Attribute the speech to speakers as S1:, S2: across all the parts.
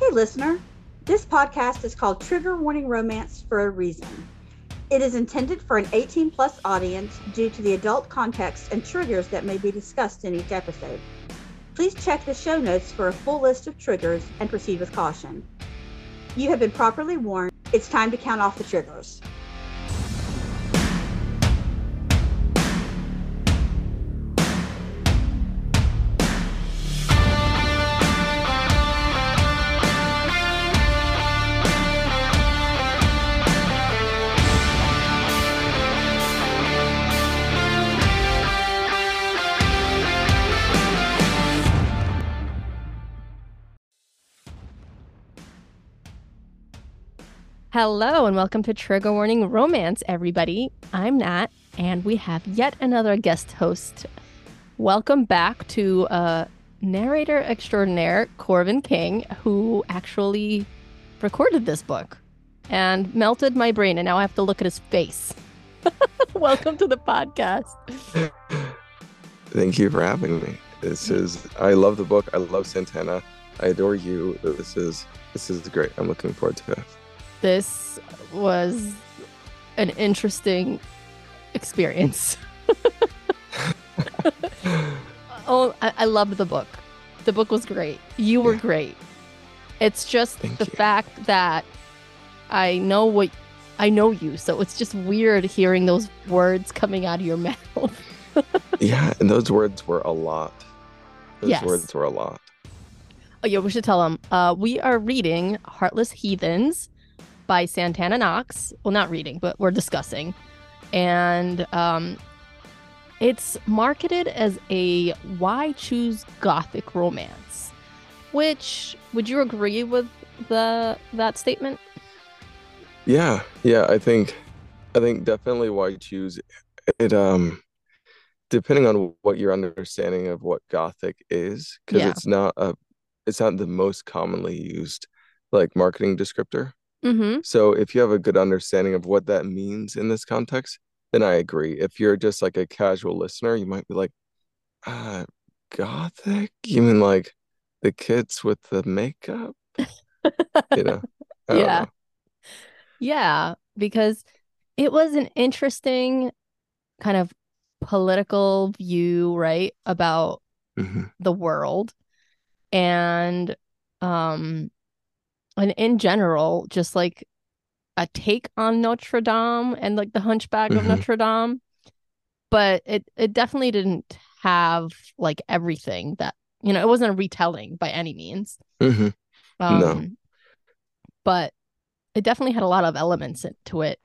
S1: Hey, listener. This podcast is called Trigger Warning Romance for a reason. It is intended for an 18 plus audience due to the adult context and triggers that may be discussed in each episode. Please check the show notes for a full list of triggers and proceed with caution. You have been properly warned. It's time to count off the triggers.
S2: Hello and welcome to Trigger Warning Romance, everybody. I'm Nat, and we have yet another guest host. Welcome back to uh, narrator extraordinaire Corvin King, who actually recorded this book and melted my brain, and now I have to look at his face. welcome to the podcast.
S3: Thank you for having me. This is I love the book. I love Santana. I adore you. This is this is great. I'm looking forward to it
S2: this was an interesting experience. oh, I, I loved the book. The book was great. You were yeah. great. It's just Thank the you. fact that I know what I know you, so it's just weird hearing those words coming out of your mouth.
S3: yeah, and those words were a lot. Those
S2: yes.
S3: words were a lot.
S2: Oh yeah, we should tell them. Uh, we are reading Heartless Heathens by Santana Knox. Well, not reading, but we're discussing. And um, it's marketed as a why choose gothic romance. Which would you agree with the that statement?
S3: Yeah, yeah, I think I think definitely why choose it um depending on what your understanding of what gothic is because yeah. it's not a it's not the most commonly used like marketing descriptor
S2: Mm-hmm.
S3: So if you have a good understanding of what that means in this context, then I agree. If you're just like a casual listener, you might be like, uh, gothic? You mean like the kids with the makeup? you know?
S2: yeah.
S3: Know.
S2: Yeah, because it was an interesting kind of political view, right, about
S3: mm-hmm.
S2: the world. And um and in general, just like a take on Notre Dame and like the Hunchback mm-hmm. of Notre Dame, but it it definitely didn't have like everything that you know. It wasn't a retelling by any means.
S3: Mm-hmm. Um, no,
S2: but it definitely had a lot of elements to it,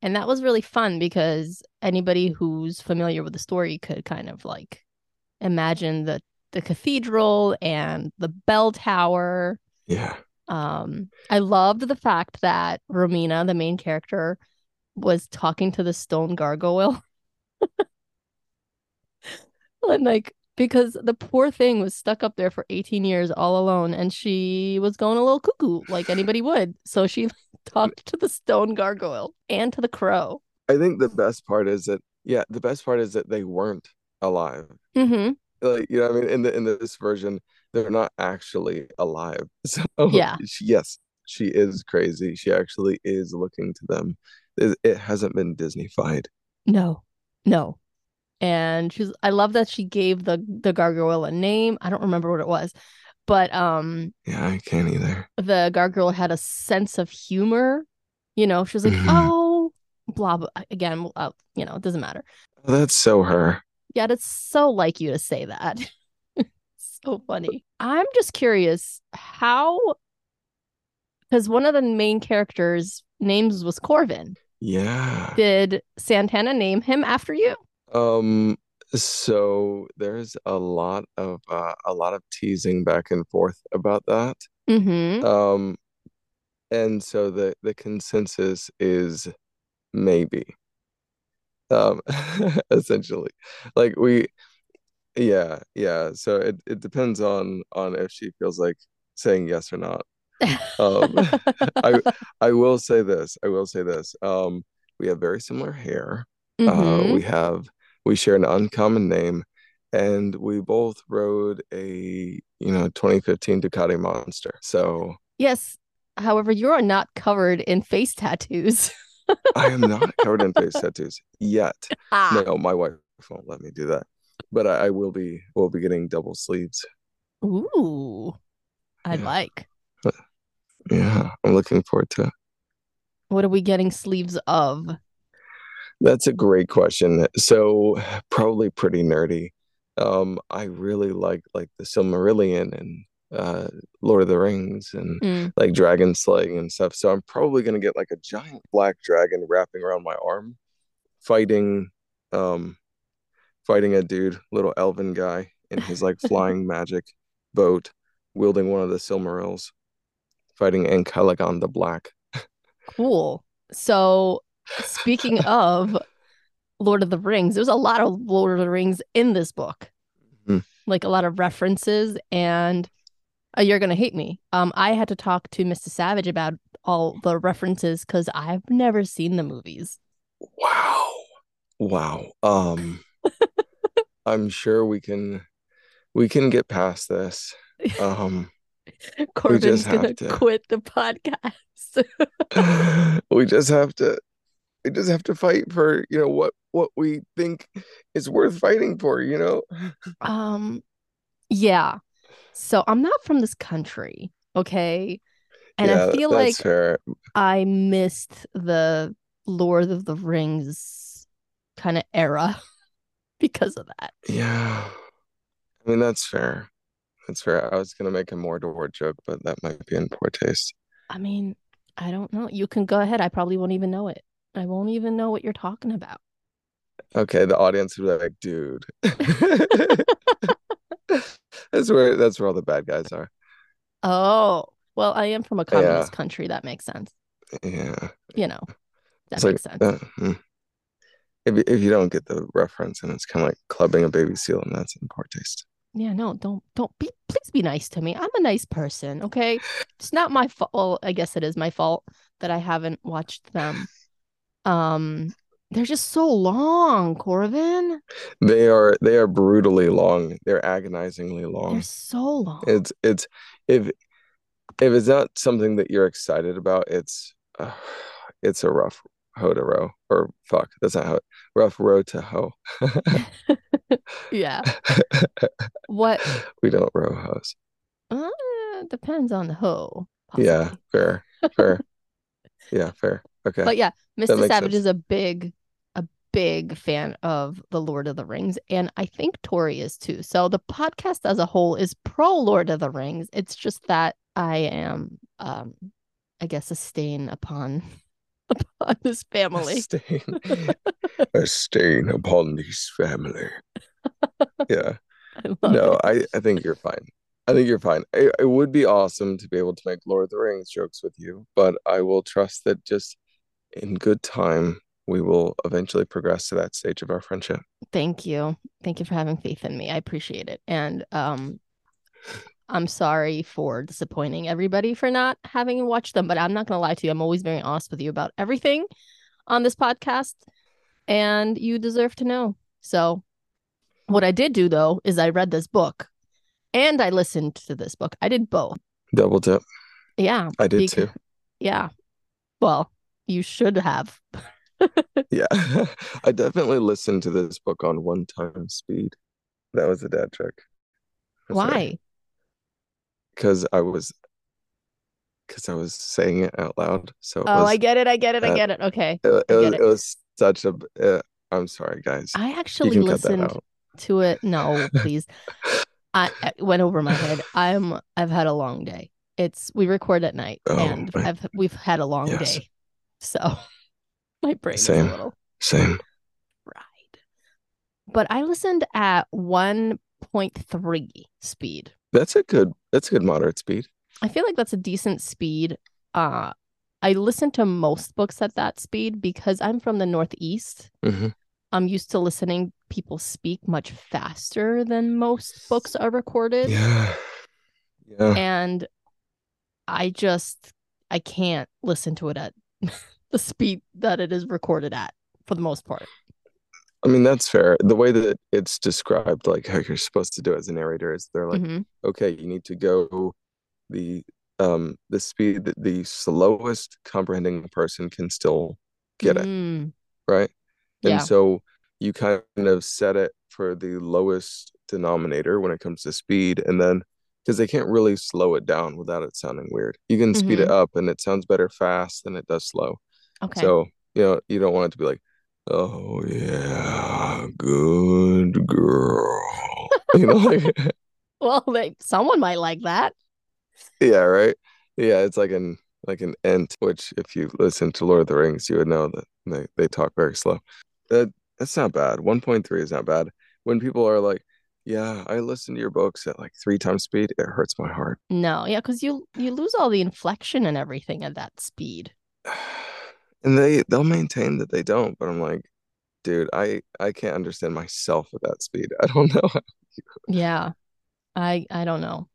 S2: and that was really fun because anybody who's familiar with the story could kind of like imagine the the cathedral and the bell tower.
S3: Yeah.
S2: Um, I loved the fact that Romina, the main character, was talking to the stone gargoyle. and like because the poor thing was stuck up there for 18 years all alone and she was going a little cuckoo like anybody would. So she talked to the stone gargoyle and to the crow.
S3: I think the best part is that yeah, the best part is that they weren't alive.
S2: Mm-hmm.
S3: Like you know, I mean, in the in this version, they're not actually alive. So
S2: yeah,
S3: she, yes, she is crazy. She actually is looking to them. It, it hasn't been Disneyfied.
S2: No, no. And she's. I love that she gave the the gargoyle a name. I don't remember what it was, but um.
S3: Yeah, I can't either.
S2: The gargoyle had a sense of humor. You know, she was like, mm-hmm. "Oh, blah blah." Again, uh, you know, it doesn't matter.
S3: That's so her.
S2: Yeah, it's so like you to say that. so funny. I'm just curious how, because one of the main characters' names was Corvin.
S3: Yeah.
S2: Did Santana name him after you?
S3: Um. So there's a lot of uh, a lot of teasing back and forth about that.
S2: Mm-hmm.
S3: Um, and so the the consensus is maybe. Um, essentially, like we yeah, yeah. So it, it depends on on if she feels like saying yes or not. Um, I I will say this. I will say this. Um, we have very similar hair.
S2: Mm-hmm.
S3: Uh, we have we share an uncommon name, and we both rode a you know 2015 Ducati Monster. So
S2: Yes. However, you are not covered in face tattoos.
S3: I am not covered in face tattoos yet.
S2: ah.
S3: No, my wife won't let me do that. But I, I will be will be getting double sleeves.
S2: Ooh. I
S3: Yeah.
S2: like.
S3: Yeah, I'm looking forward to.
S2: What are we getting sleeves of?
S3: That's a great question. So probably pretty nerdy. Um, I really like like the Silmarillion and uh Lord of the Rings and
S2: Mm.
S3: like dragon slaying and stuff. So I'm probably gonna get like a giant black dragon wrapping around my arm, fighting um fighting a dude, little elven guy in his like flying magic boat, wielding one of the Silmarils, fighting Ancalagon the Black.
S2: Cool. So, speaking of Lord of the Rings, there's a lot of Lord of the Rings in this book,
S3: Mhm.
S2: like a lot of references. And uh, you're gonna hate me. Um, I had to talk to Mr. Savage about all the references because I've never seen the movies.
S3: Wow. Wow. Um I'm sure we can we can get past this. Um
S2: Corvin's
S3: just
S2: gonna
S3: to-
S2: quit the podcast.
S3: we just have to we just have to fight for, you know, what what we think is worth fighting for, you know?
S2: um, yeah. So I'm not from this country, okay? And
S3: yeah,
S2: I feel like
S3: fair.
S2: I missed the Lord of the Rings kind of era because of that.
S3: Yeah. I mean, that's fair. That's fair. I was gonna make a Mordor joke, but that might be in poor taste.
S2: I mean, I don't know. You can go ahead. I probably won't even know it. I won't even know what you're talking about.
S3: Okay, the audience would be like, dude. That's where that's where all the bad guys are.
S2: Oh, well, I am from a communist country. That makes sense.
S3: Yeah.
S2: You know, that
S3: It's
S2: makes
S3: like
S2: sense.
S3: uh. If you, if you don't get the reference, and it's kind of like clubbing a baby seal, and that's in poor taste.
S2: Yeah, no, don't don't be please be nice to me. I'm a nice person, okay? It's not my fault. Well, I guess it is my fault that I haven't watched them. Um, they're just so long, Corvin.
S3: They are they are brutally long. They're agonizingly long.
S2: They're so long.
S3: It's it's if if it's not something that you're excited about, it's uh, it's a rough hoe to row or fuck. That's not how rough row to hoe.
S2: Yeah. What
S3: we don't row hoes.
S2: uh, depends on the hoe.
S3: Yeah, fair, fair. yeah, fair. Okay.
S2: But yeah, Mr. Savage
S3: sense.
S2: is a big, a big fan of the Lord of the Rings, and I think Tori is too. So the podcast as a whole is pro Lord of the Rings. It's just that I am, um, I guess, a stain upon upon this
S3: a
S2: family.
S3: stain, a stain upon this family. Yeah.
S2: I
S3: No,
S2: it.
S3: I I think you're fine. I think you're fine. It, it would be awesome to be able to make Lord of the Rings jokes with you, but I will trust that just in good time we will eventually progress to that stage of our friendship.
S2: Thank you. Thank you for having faith in me. I appreciate it. And um I'm sorry for disappointing everybody for not having watched them, but I'm not going to lie to you. I'm always very honest with you about everything on this podcast, and you deserve to know. So, what I did do though is I read this book and I listened to this book. I did both.
S3: Double dip.
S2: Yeah.
S3: I did
S2: bec-
S3: too.
S2: Yeah. Well, you should have.
S3: Yeah. I definitely listened to this book on one time speed. That was a dad trick. I'm sorry. Because I was because I was saying it out loud. So
S2: Oh,
S3: was
S2: I get it. I get it. I
S3: uh,
S2: get it. Okay.
S3: it, it was it
S2: it.
S3: was such a uh, I'm sorry guys.
S2: I actually
S3: can cut that
S2: listened to it. No, please. I it went over my head. I'm I've had a long day. It's we record at night
S3: Oh,
S2: and
S3: right.
S2: I've we've had a long
S3: Yes.
S2: day. So my brain is a
S3: Same.
S2: little
S3: Same.
S2: fried. But I listened at 1.3 speed.
S3: That's a good that's a good moderate speed.
S2: I feel like that's a decent speed. Uh I listen to most books at that speed because I'm from the Northeast.
S3: hmm
S2: I'm used to listening people speak much faster than most books are recorded.
S3: Yeah. Yeah.
S2: and I just I can't listen to it at the speed that it is recorded at for the most part.
S3: I mean that's fair. The way that it's described, like how you're supposed to do it as a narrator, is they're like,
S2: Mhm.
S3: okay, you need to go the um the speed that the slowest comprehending person can still get it,
S2: Mm,
S3: right? And
S2: yeah.
S3: so you kind of set it for the lowest denominator when it comes to speed, and then because they can't really slow it down without it sounding weird. You can speed it up and it sounds better fast than it does slow.
S2: Okay.
S3: So, you know, you don't want it to be like, oh yeah, good girl. You know, like
S2: well, they, someone might like that.
S3: yeah, right. Yeah, it's like an like an ent, which if you listen to Lord of the Rings, you would know that they, they talk very slow. That that's not bad. 1.3 is not bad. When people are like, yeah, I listen to your books at like three times speed, it hurts my heart.
S2: No, yeah, because you you lose all the inflection and everything at that speed.
S3: And they they'll maintain that they don't, but I'm like, dude, I I can't understand myself at that speed. I don't know.
S2: Yeah. I I don't know.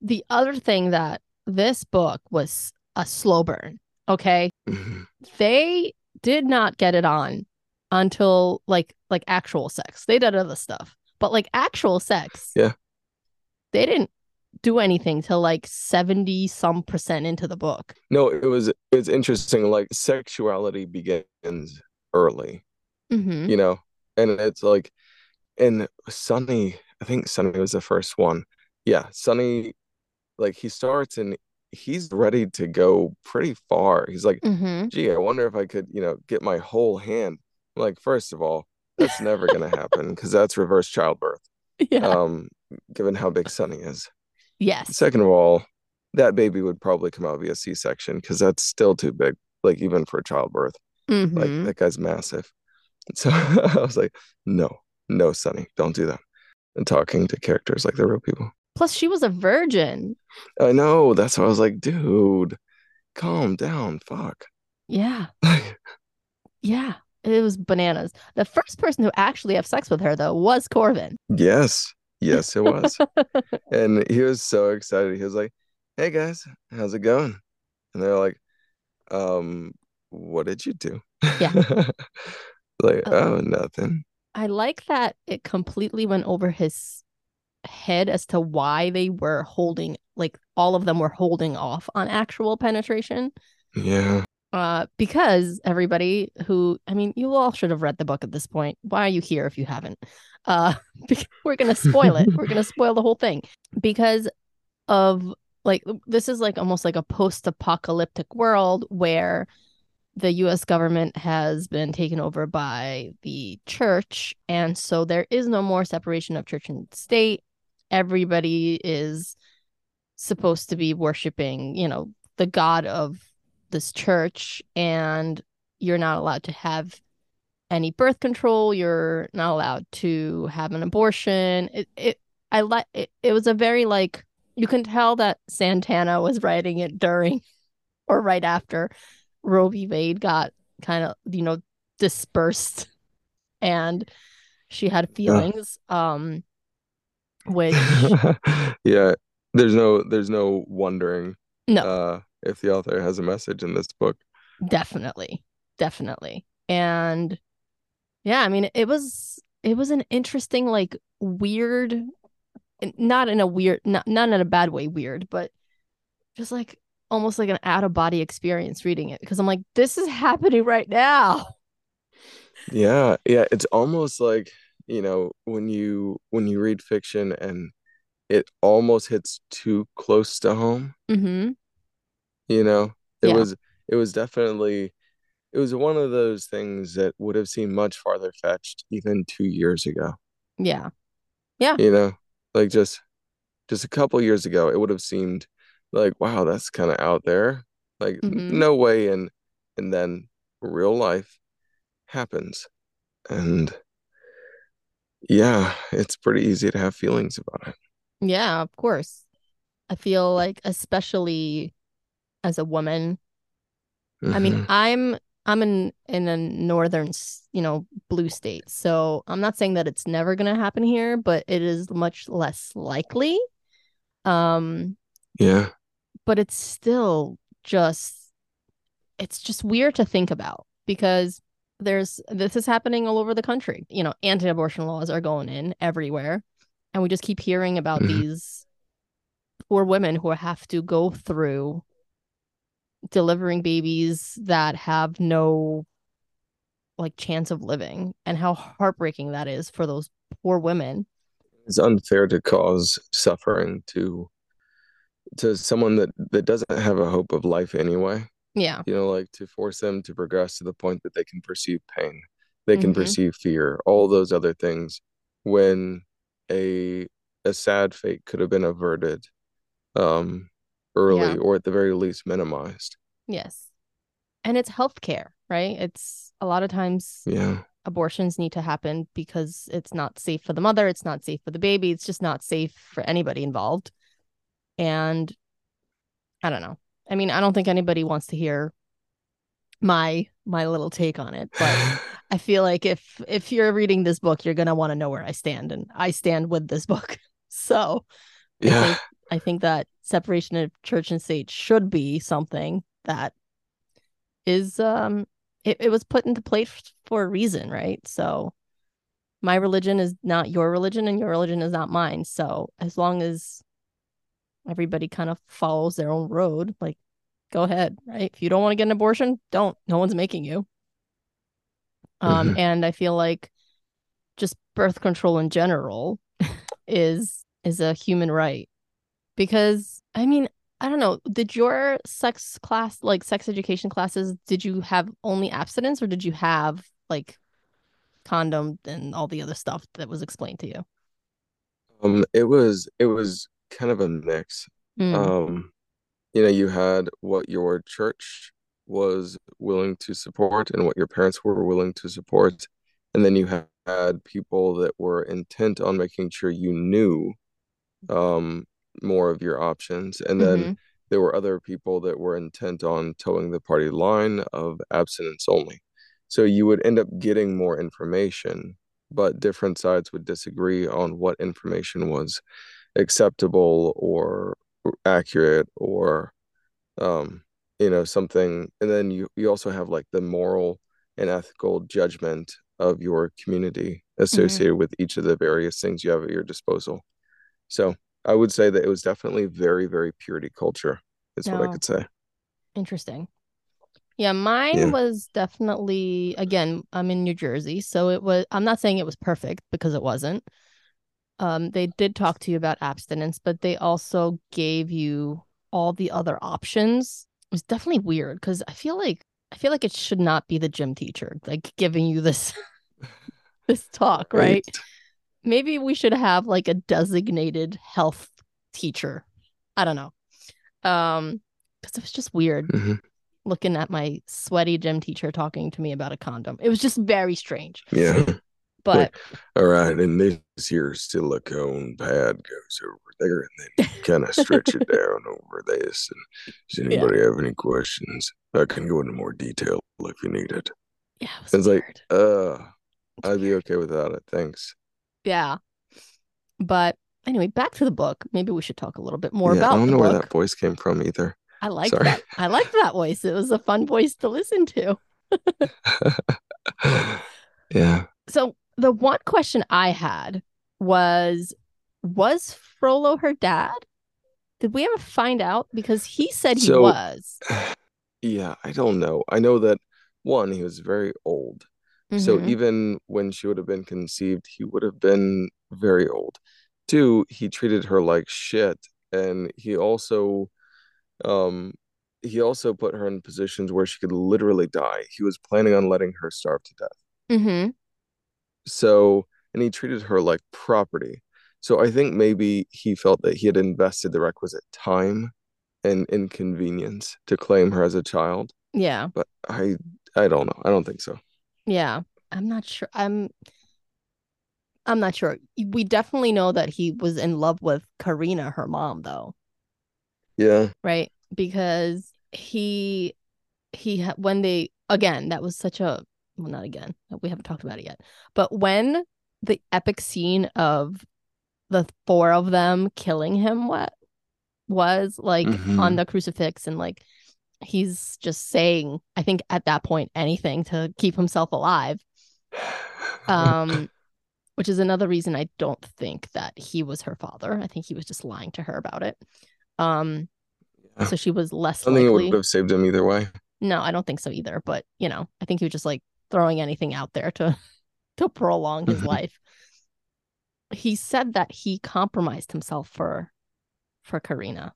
S2: The other thing that this book was a slow burn, okay?
S3: Mhm.
S2: They did not get it on until like like actual sex. They did other stuff. But like actual sex.
S3: Yeah.
S2: They didn't do anything till like 70 some percent into the book.
S3: No, it was it's interesting. Like sexuality begins early,
S2: Mm-hmm.
S3: you know, and it's like, and Sunny, I think Sunny was the first one. Yeah, Sunny, like he starts and he's ready to go pretty far. He's like,
S2: Mm-hmm.
S3: gee, I wonder if I could, you know, get my whole hand. I'm like, first of all, that's never gonna happen because that's reverse childbirth.
S2: Yeah.
S3: Um, given how big Sunny is.
S2: Yes.
S3: Second of all, that baby would probably come out via C-section because that's still too big, like even for childbirth. Like
S2: Mhm.
S3: that guy's massive. So I was like, no, no, Sunny, don't do that. And talking to characters like they're real people.
S2: Plus, she was a virgin.
S3: I know. That's why I was like, dude, calm down. Fuck.
S2: Yeah. Yeah. It was bananas. The first person who actually have sex with her though was Corvin.
S3: yes. Yes, it was. and he was so excited. He was like, hey guys, how's it going? And they're like, um, what did you do?
S2: Yeah.
S3: like,
S2: Uh,
S3: oh, nothing.
S2: I like that it completely went over his head as to why they were holding like all of them were holding off on actual penetration.
S3: Yeah.
S2: Uh because everybody who I mean you all should have read the book at this point. Why are you here if you haven't? Uh we're to spoil it. We're to spoil the whole thing because of like this is like almost like a post-apocalyptic world where the US government has been taken over by the church and so there is no more separation of church and state. Everybody is supposed to be worshiping, you know, the god of this church and you're not allowed to have any birth control you're not allowed to have an abortion. It it i like it, it was a very like you can tell that santana was writing it during or right after roe v. Wade got kind of you know dispersed. And she had feelings um which
S3: yeah. There's no there's no wondering
S2: no.
S3: uh if the author has a message in this book.
S2: Definitely. Definitely. And yeah, I mean it was it was an interesting like weird not in a weird not not in a bad way weird, but just like almost like an out of body experience reading it because I'm like this is happening right now.
S3: Yeah, yeah, it's almost like, you know, when you when you read fiction and it almost hits too close to home,
S2: Mhm.
S3: You know? It
S2: Yeah.
S3: was it was definitely it was one of those things that would have seemed much farther fetched even 2 years ago,
S2: Yeah. Yeah.
S3: You know? Like just just a couple years ago, it would have seemed like, wow, that's kind of out there. Like
S2: Mhm.
S3: no way and and then real life happens. And yeah, it's pretty easy to have feelings about it.
S2: Yeah, of course. I feel like especially as a woman I mean,
S3: Mhm.
S2: I'm I'm in in a northern, you know, blue state. So I'm not saying that it's never going to happen here, but it is much less likely. Um,
S3: yeah.
S2: but it's still just it's just weird to think about because there's this is happening all over the country. You know, anti-abortion laws are going in everywhere, and we just keep hearing about
S3: Mhm.
S2: these poor women who have to go through delivering babies that have no like chance of living and how heartbreaking that is for those poor women.
S3: It's unfair to cause suffering to to someone that that doesn't have a hope of life anyway.
S2: Yeah.
S3: You know like to force them to progress to the point that they can perceive pain they can
S2: Mhm.
S3: perceive fear all those other things when a a sad fate could have been averted um early
S2: Yeah.
S3: or at the very least minimized
S2: yes and it's healthcare right it's a lot of times
S3: yeah
S2: abortions need to happen because it's not safe for the mother, it's not safe for the baby, it's just not safe for anybody involved. And I don't know. I mean, I don't think anybody wants to hear my my little take on it, but I feel like if if you're reading this book, you're going to want to know where I stand and I stand with this book. So,
S3: yeah
S2: I think that separation of church and state should be something that is um it, it was put into place for a reason, right? So my religion is not your religion and your religion is not mine. So as long as everybody kind of follows their own road, like go ahead, right? If you don't want to get an abortion, don't. No one's making you. Um
S3: Mhm.
S2: and I feel like just birth control in general is is a human right because I mean I don't know. Did your sex class, like sex education classes, did you have only abstinence or did you have like condom and all the other stuff that was explained to you?
S3: um it was it was kind of a mix
S2: Mm,
S3: um you know you had what your church was willing to support and what your parents were willing to support and then you had, had people that were intent on making sure you knew um more of your options and then
S2: mhm,
S3: there were other people that were intent on toeing the party line of abstinence only. So you would end up getting more information but different sides would disagree on what information was acceptable or accurate or um you know something and then you you also have like the moral and ethical judgment of your community associated with each of the various things you have at your disposal. So i would say that it was definitely very very purity culture is what i could say
S2: interesting. Yeah, mine
S3: Yeah.
S2: was definitely again, I'm in New Jersey, so it was I'm not saying it was perfect because it wasn't. Um, they did talk to you about abstinence, but they also gave you all the other options. It was definitely weird because I feel like I feel like it should not be the gym teacher like giving you this this talk, right? Maybe we should have like a designated health teacher. I don't know. Um, because it was just weird
S3: Mhm.
S2: looking at my sweaty gym teacher talking to me about a condom. It was just very strange.
S3: yeah
S2: But
S3: all right and this here silicone pad goes over there and then kind of stretch it down over this and does
S2: Yeah.
S3: anybody have any questions i can go into more detail if you need it
S2: yeah, it was
S3: it's like
S2: weird.
S3: uh
S2: It's
S3: I'd be okay without it. Thanks.
S2: Yeah. But anyway, back to the book. Maybe we should talk a little bit more
S3: yeah,
S2: about
S3: I don't know
S2: book.
S3: where that voice came from either.
S2: I like that. I liked that voice. It was a fun voice to listen to.
S3: yeah.
S2: So the one question I had was was Frollo her dad? Did we ever find out? Because he said he
S3: So-
S2: was.
S3: Yeah, I don't know. I know that one, he was very old. So
S2: Mhm.
S3: even when she would have been conceived, he would have been very old. Two, he treated her like shit. And he also um he also put her in positions where she could literally die. He was planning on letting her starve to death.
S2: Mm-hmm.
S3: So, and he treated her like property. So I think maybe he felt that he had invested the requisite time and inconvenience to claim her as a child.
S2: Yeah.
S3: But I I don't know. I don't think so.
S2: Yeah. I'm not sure. I'm I'm not sure. We definitely know that he was in love with Karina, her mom, though.
S3: Yeah.
S2: right because he he when they again that was such a well not again we haven't talked about it yet but when the epic scene of the four of them killing him what was like
S3: Mhm.
S2: on the crucifix and like he's just saying i think at that point anything to keep himself alive um which is another reason i don't think that he was her father i think he was just lying to her about it Um,
S3: Yeah.
S2: so she was less
S3: I don't think it would have saved him either way.
S2: No, I don't think so either. But you know, I think he was just like throwing anything out there to to prolong his life. He said that he compromised himself for for Karina.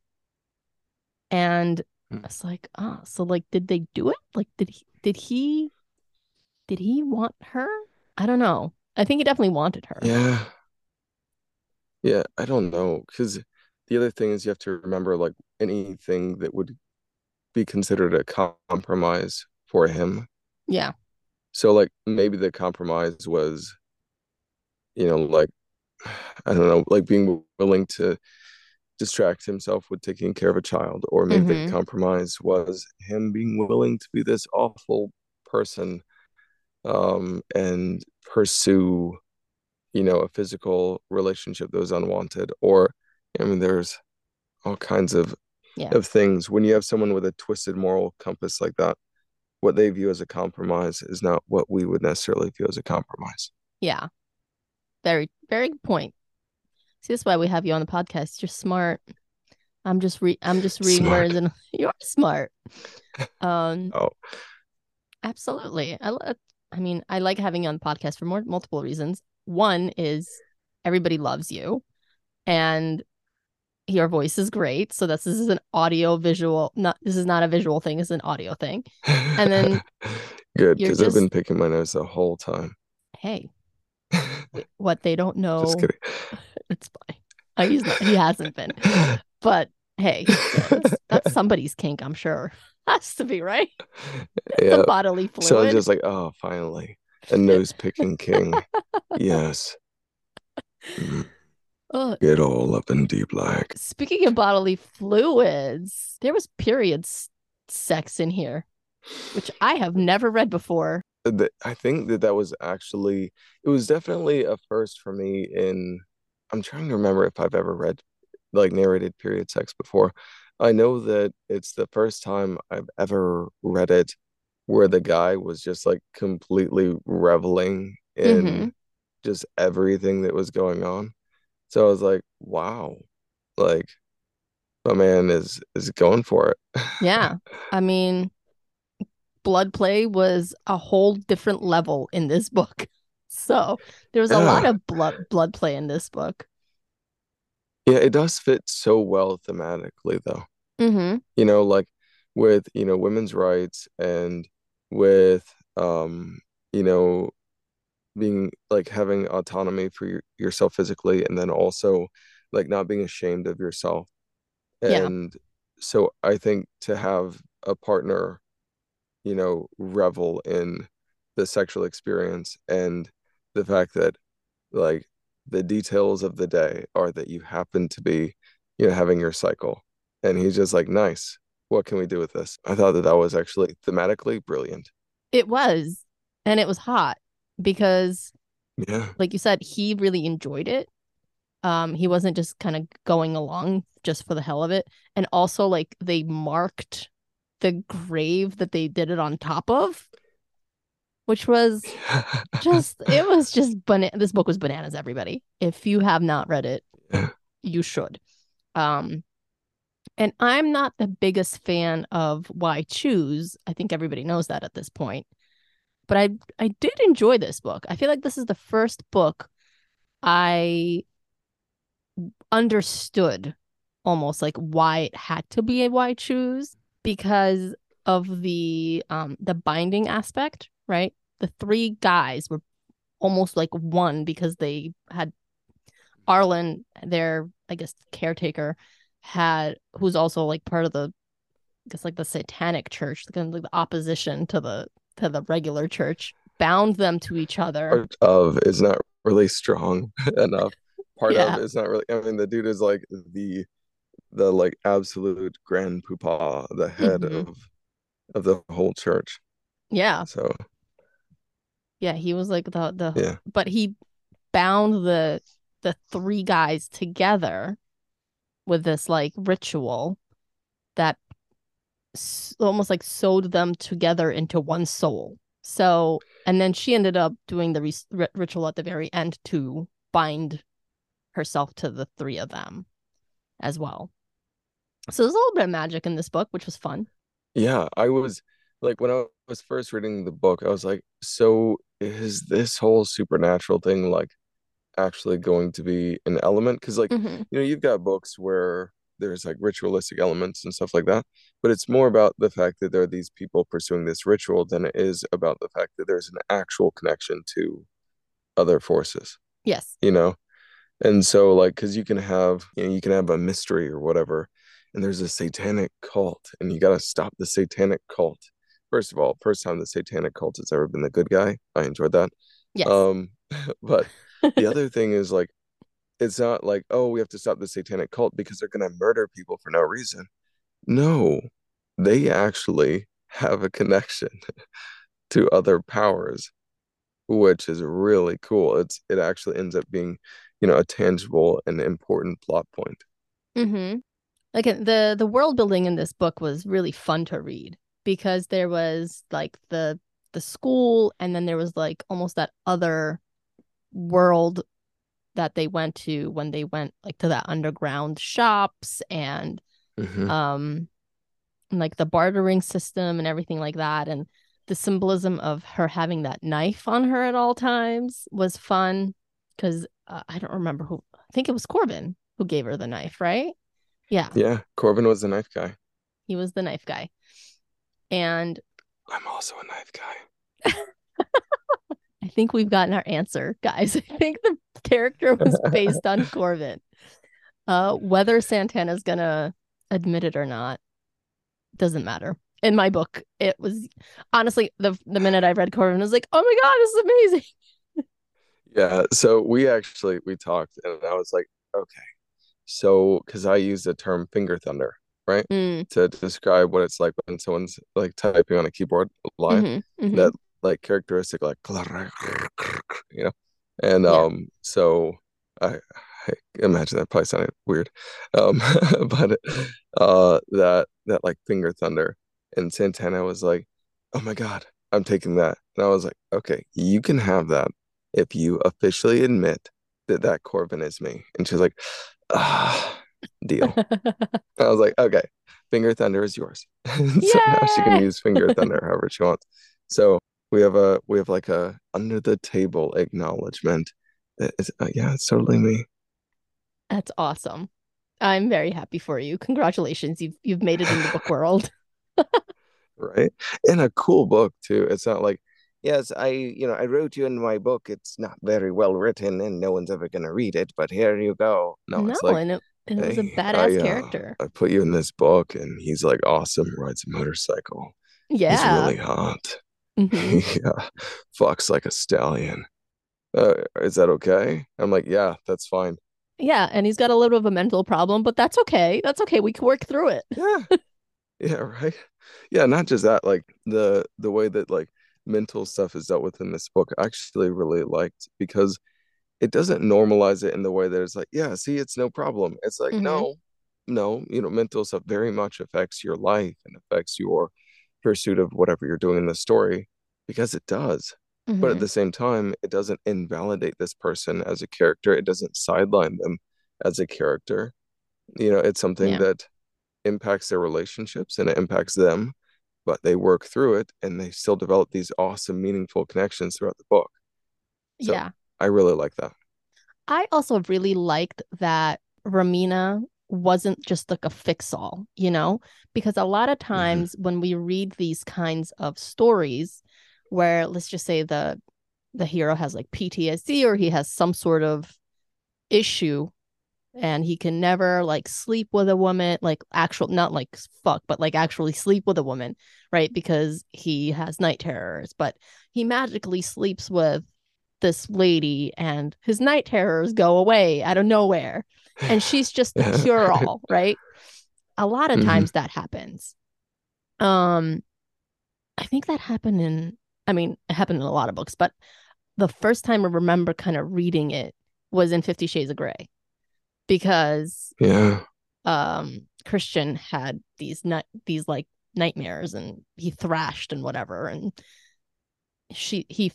S2: And
S3: Hmm.
S2: it's like, oh, so like did they do it? Like did he did he did he want her? I don't know. I think he definitely wanted her.
S3: Yeah. Yeah, I don't know. Because the other thing is you have to remember like anything that would be considered a compromise for him.
S2: Yeah.
S3: So like maybe the compromise was, you know, like I don't know, like being willing to distract himself with taking care of a child, or maybe
S2: Mhm.
S3: the compromise was him being willing to be this awful person, um, and pursue, you know, a physical relationship that was unwanted. Or, I mean, there's all kinds of
S2: Yeah.
S3: of things when you have someone with a twisted moral compass like that. What they view as a compromise is not what we would necessarily view as a compromise.
S2: Yeah. Very, very good point. See, that's why we have you on the podcast. You're smart. I'm just re I'm just reading words and you're smart. Um
S3: Oh,
S2: absolutely. I lo- I mean, I like having you on the podcast for more multiple reasons. One is everybody loves you and your voice is great. So this, this is an audio visual not this is not a visual thing, it's an audio thing. And then
S3: good because I've been picking my nose the whole time.
S2: Hey, what they don't know
S3: Just kidding.
S2: it's fine. Uh, he's not, he hasn't been. But hey, that's, that's somebody's kink, I'm sure. Has to be, right? The
S3: Yeah.
S2: bodily fluid.
S3: So I'm just like, oh, finally, a nose picking king. Yes. Mm,
S2: Ugh.
S3: Get all up in deep like.
S2: Speaking of bodily fluids, there was period s- sex in here, which I have never read before.
S3: Th- I think that that was actually, it was definitely a first for me in, I'm trying to remember if I've ever read like narrated period sex before. I know that it's the first time I've ever read it where the guy was just like completely reveling in
S2: Mhm.
S3: just everything that was going on. So I was like, wow, like my man is is going for it.
S2: Yeah. I mean, blood play was a whole different level in this book. So there was a lot of blood blood play in this book.
S3: Yeah, it does fit so well thematically though.
S2: Mm-hmm.
S3: You know, like with, you know, women's rights and with um, you know, being like having autonomy for your, yourself physically and then also like not being ashamed of yourself.
S2: Yeah.
S3: And so I think to have a partner, you know, revel in the sexual experience and the fact that like the details of the day are that you happen to be, you know, having your cycle. And he's just like, nice. What can we do with this? I thought that that was actually thematically brilliant.
S2: It was, and it was hot because,
S3: Yeah.
S2: like you said, he really enjoyed it. Um, he wasn't just kind of going along just for the hell of it. And also, like they marked the grave that they did it on top of, which was just it was just bana- this book was bananas everybody. If you have not read it you should. Um and i'm not the biggest fan of why choose. I think everybody knows that at this point. But i i did enjoy this book. I feel like this is the first book i understood almost like why it had to be a why choose because of the um the binding aspect right the three guys were almost like one because they had Arlen, their I guess caretaker, had who's also like part of the I guess like the satanic church, kind of like the opposition to the to the regular church, bound them to each other.
S3: Part of is not really strong enough. Part
S2: Yeah.
S3: of is not really I mean the dude is like the the like absolute grand poopah, the head
S2: Mhm.
S3: of of the whole church.
S2: Yeah,
S3: So
S2: yeah, he was like the the
S3: yeah.
S2: but he bound the the three guys together with this like ritual that s- almost like sewed them together into one soul. So, and then she ended up doing the ri- ritual at the very end to bind herself to the three of them as well. So there's a little bit of magic in this book, which was fun.
S3: Yeah, I was like when I was first reading the book, I was like, so is this whole supernatural thing like actually going to be an element? Because like,
S2: hmm
S3: you know, you've got books where there's like ritualistic elements and stuff like that, but it's more about the fact that there are these people pursuing this ritual than it is about the fact that there's an actual connection to other forces,
S2: Yes.
S3: you know? And so like, because you can have, you know, you can have a mystery or whatever, and there's a satanic cult, and you got to stop the satanic cult. First of all, first time the satanic cult has ever been the good guy. I enjoyed that.
S2: Yes.
S3: Um, but the other thing is like, it's not like, oh, we have to stop the satanic cult because they're gonna murder people for no reason. No, they actually have a connection to other powers, which is really cool. It's it actually ends up being, you know, a tangible and important plot point.
S2: hmm Like uh, the the world building in this book was really fun to read because there was like the the school and then there was like almost that other world that they went to when they went like to that underground shops and
S3: Mhm.
S2: um like the bartering system and everything like that and the symbolism of her having that knife on her at all times was fun because uh, I don't remember who I think it was Corvin who gave her the knife, right? Yeah,
S3: Yeah, Corvin was the knife guy.
S2: he was the knife guy. And
S3: I'm also a knife guy.
S2: I think we've gotten our answer, guys. I think the character was based on Corvin. Uh, whether Santana's gonna admit it or not doesn't matter. In my book, it was honestly the the minute I read Corvin, I was like, "Oh my god, this is amazing!"
S3: Yeah, so we actually we talked and I was like, okay. So because I use the term finger thunder, right?
S2: Mm,
S3: To describe what it's like when someone's like typing on a keyboard live.
S2: mhm, mhm.
S3: That like characteristic like you know. And
S2: Yeah.
S3: um so I, I imagine that probably sounded weird. Um but uh that that like finger thunder and Santana was like, "Oh my God, I'm taking that." And I was like, "Okay, you can have that if you officially admit that that Corvin is me." And she's like, "Ah, deal." I was like, "Okay, finger thunder is yours." So now she can use finger thunder however she wants. So we have a we have like a under the table acknowledgement that is uh, yeah, it's totally me.
S2: That's awesome. I'm very happy for you. Congratulations. You've you've made it in the book world.
S3: right? In a cool book too. It's not like, yes, I, you know, I wrote you in my book. It's not very well written and no one's ever gonna read it, but here you go. No,
S2: No,
S3: it's like,
S2: and it, and it was a badass
S3: I, uh,
S2: character.
S3: I put you in this book and he's like awesome, rides a motorcycle.
S2: Yeah, He's
S3: really hot.
S2: Mhm.
S3: Yeah, fucks like a stallion. Uh, is that okay? I'm like, yeah, that's fine.
S2: Yeah, and he's got a little bit of a mental problem, but that's okay. That's okay. We can work through it.
S3: Yeah. Yeah, right. Yeah, not just that, like the the way that like mental stuff is dealt with in this book, I actually really liked because it doesn't normalize it in the way that it's like, yeah, see, it's no problem. It's like,
S2: Mhm.
S3: no, no, you know, mental stuff very much affects your life and affects your pursuit of whatever you're doing in the story because it does. But at
S2: Mhm.
S3: the same time, it doesn't invalidate this person as a character. It doesn't sideline them as a character. You know, it's something
S2: Yeah.
S3: that impacts their relationships and it impacts them, but they work through it and they still develop these awesome, meaningful connections throughout the book. So
S2: Yeah.
S3: I really like that.
S2: I also really liked that Romina wasn't just like a fix all, you know? Because a lot of mm-hmm. times when we read these kinds of stories where let's just say the the hero has like PTSD or he has some sort of issue and he can never like sleep with a woman like actual not like fuck but like actually sleep with a woman right? Because he has night terrors but he magically sleeps with this lady and his night terrors go away out of nowhere and she's just the cure all right? A lot of
S3: Mhm.
S2: times that happens. Um i think that happened in i mean it happened in a lot of books but the first time i remember kind of reading it was in 50 shades of gray because
S3: Yeah.
S2: um Christian had these nut these like nightmares and he thrashed and whatever and she he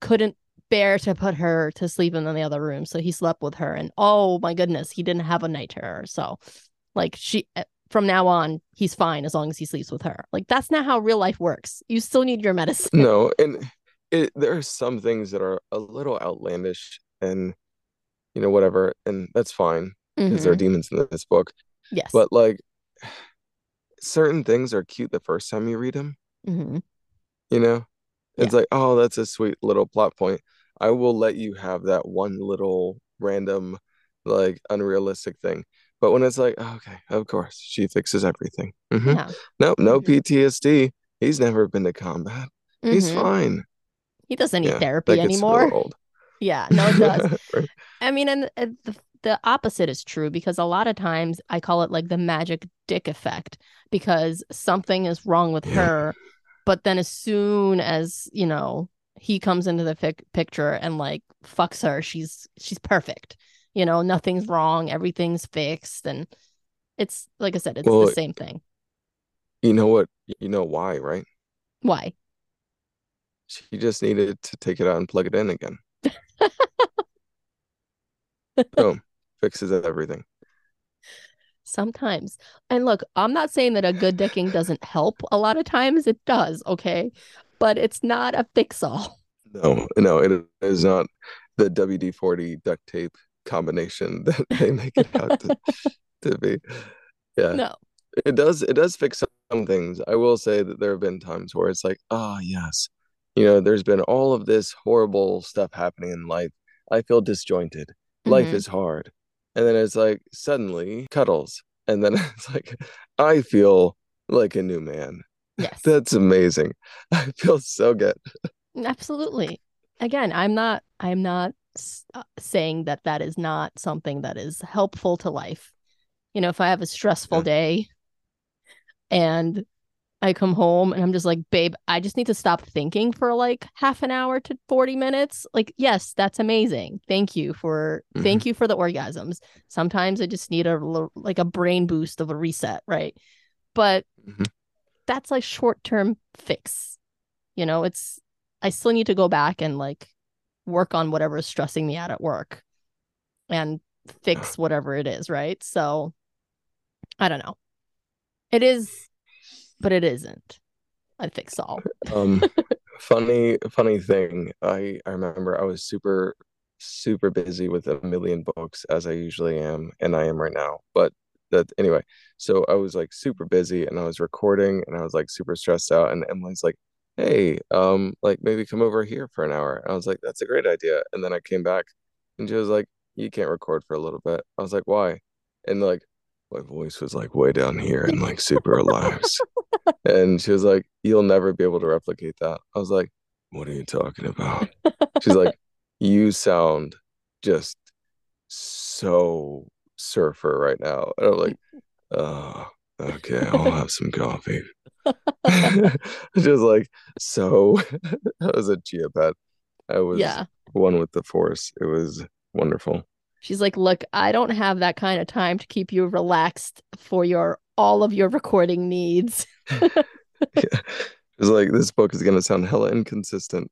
S2: couldn't bear to put her to sleep in the other room so he slept with her and oh my goodness he didn't have a night terror so like she eh, from now on he's fine as long as he sleeps with her. Like that's not how real life works. You still need your medicine.
S3: No, and it there are some things that are a little outlandish and you know whatever, and that's fine because there are
S2: Mhm.
S3: demons in this book.
S2: Yes.
S3: But like certain things are cute the first time you read them,
S2: Mhm.
S3: you know? It's
S2: Yeah.
S3: like, oh, that's a sweet little plot point. I will let you have that one little random, like unrealistic thing. But when it's like, oh, okay, of course, she fixes everything. Mhm.
S2: Yeah.
S3: Nope, no
S1: Mhm.
S3: PTSD. He's never been to combat. He's
S2: Mhm.
S3: fine.
S2: He doesn't need
S3: Yeah,
S2: therapy anymore. Yeah, no, it does. I mean, and uh, the, the opposite is true because a lot of times I call it like the magic dick effect because something is wrong with
S3: Yeah.
S2: her, but then as soon as you know he comes into the pic- picture and like fucks her, she's she's perfect. You know, nothing's wrong, everything's fixed, and it's like I said, it's
S3: Well,
S2: the same thing.
S3: You know what? You know why, right?
S2: Why?
S3: She just needed to take it out and plug it in again. Boom. Fixes everything.
S2: Sometimes. And look, I'm not saying that a good dicking doesn't help. A lot of times it does, okay? But it's not a fix all.
S3: No, no, it is not the WD-40 duct tape combination that they make it out to, to be. Yeah.
S2: No.
S3: It does it does fix some things. I will say that there have been times where it's like, ah, yes. You know, there's been all of this horrible stuff happening in life. I feel disjointed. Life
S2: Mhm.
S3: is hard. And then it's like suddenly cuddles. And then it's like I feel like a new man.
S2: Yes.
S3: That's amazing. I feel so good.
S2: Absolutely. Again, I'm not I'm not uh, saying that that is not something that is helpful to life. You know, if I have a stressful
S3: Yeah.
S2: day and I come home and I'm just like, babe, I just need to stop thinking for like half an hour to 40 minutes. Like, yes, that's amazing. Thank you for thank you for the orgasms. Sometimes I just need a like a brain boost of a reset, right? But
S3: Mhm.
S2: that's like short-term fix. You know, it's I still need to go back and like work on whatever is stressing me out at work and fix whatever it is, right? So I don't know. It is, but it isn't. I fix all.
S3: Um, funny, funny thing. I I remember I was super, super busy with a million books as I usually am, and I am right now. But that anyway. So I was like super busy, and I was recording, and I was like super stressed out. And Emily's like, "Hey, um, like maybe come over here for an hour." And I was like, "That's a great idea." And then I came back, and she was like, "You can't record for a little bit." I was like, "Why?" And like my voice was like way down here and like super relaxed. And she was like, You'll never be able to replicate that. I was like, What are you talking about? She's like, You sound just so surfer right now. And I'm like, Oh, okay, I'll have some coffee. just like so I was a chia pet. I was
S2: yeah.
S3: one with the force. It was wonderful.
S2: She's like, look, I don't have that kind of time to keep you relaxed for your all of your recording needs.
S3: It's like this book is gonna sound hella inconsistent.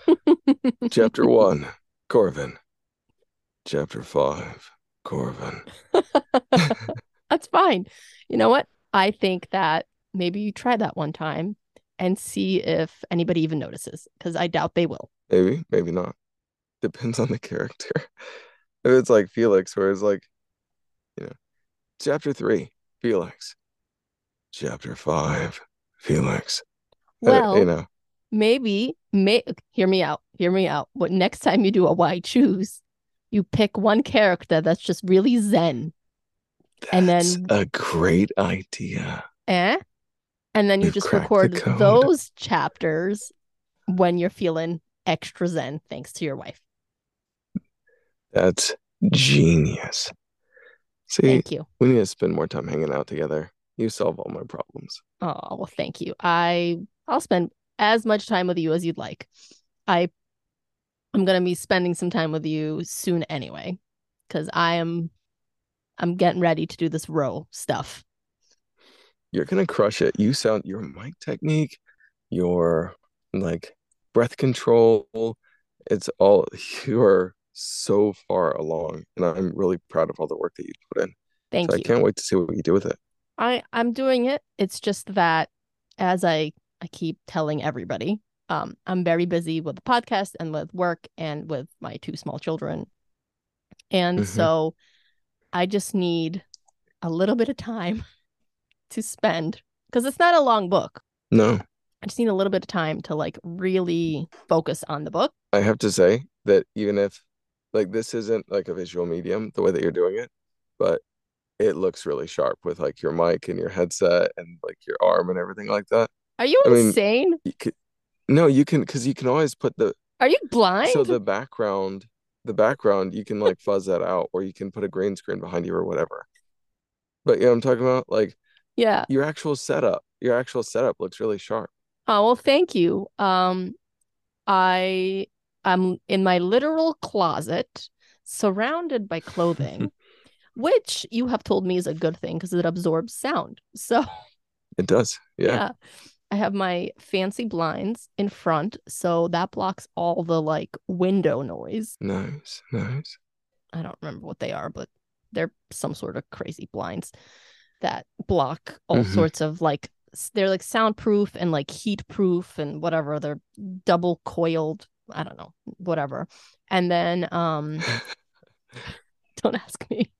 S3: Chapter one, Corvin. Chapter five, Corvin.
S2: That's fine. You know what? I think that maybe you try that one time and see if anybody even notices, because I doubt they will.
S3: Maybe, maybe not. Depends on the character. If it's like Felix, where it's like, you know, chapter three, Felix. Chapter five, Felix. Uh,
S2: Well,
S3: you know,
S2: maybe, may hear me out. Hear me out. But next time you do a why choose, you pick one character that's just really zen, And then-
S3: that's a great idea.
S2: eh? And then you
S3: We've
S2: just record those chapters when you're feeling extra zen, thanks to your wife.
S3: That's genius. See,
S2: Thank you.
S3: we need to spend more time hanging out together. You solve all my problems.
S2: Oh, well, thank you. I I'll spend as much time with you as you'd like. I I'm gonna be spending some time with you soon anyway, because I am I'm getting ready to do this row stuff.
S3: You're gonna crush it. You sound your mic technique, your like breath control. It's all you are so far along, and I'm really proud of all the work that you put in.
S2: Thank
S3: So I can't wait to see what you do with it.
S2: I I'm doing it. It's just that as I I keep telling everybody, um, I'm very busy with the podcast and with work and with my two small children. And
S3: Mhm.
S2: so I just need a little bit of time to spend because it's not a long book.
S3: No,
S2: I just need a little bit of time to like really focus on the book.
S3: I have to say that even if like this isn't like a visual medium, the way that you're doing it, but it looks really sharp with like your mic and your headset and like your arm and everything like that.
S2: Are you
S3: I mean,
S2: insane?
S3: You could, no, you can because you can always put the
S2: Are you blind?
S3: so the background, the background you can like fuzz that out, or you can put a green screen behind you or whatever. But you know what I'm talking about? Like
S2: yeah.
S3: your actual setup, your actual setup looks really sharp.
S2: Oh, well, thank you. Um, I I am in my literal closet, surrounded by clothing, which you have told me is a good thing because it absorbs sound. So,
S3: It does. Yeah.
S2: yeah, I have my fancy blinds in front, so that blocks all the like window noise.
S3: Nice, nice.
S2: I don't remember what they are, but they're some sort of crazy blinds that block all
S3: Mhm.
S2: sorts of like they're like soundproof and like heat proof and whatever. They're double coiled, I don't know, whatever. And then um don't ask me.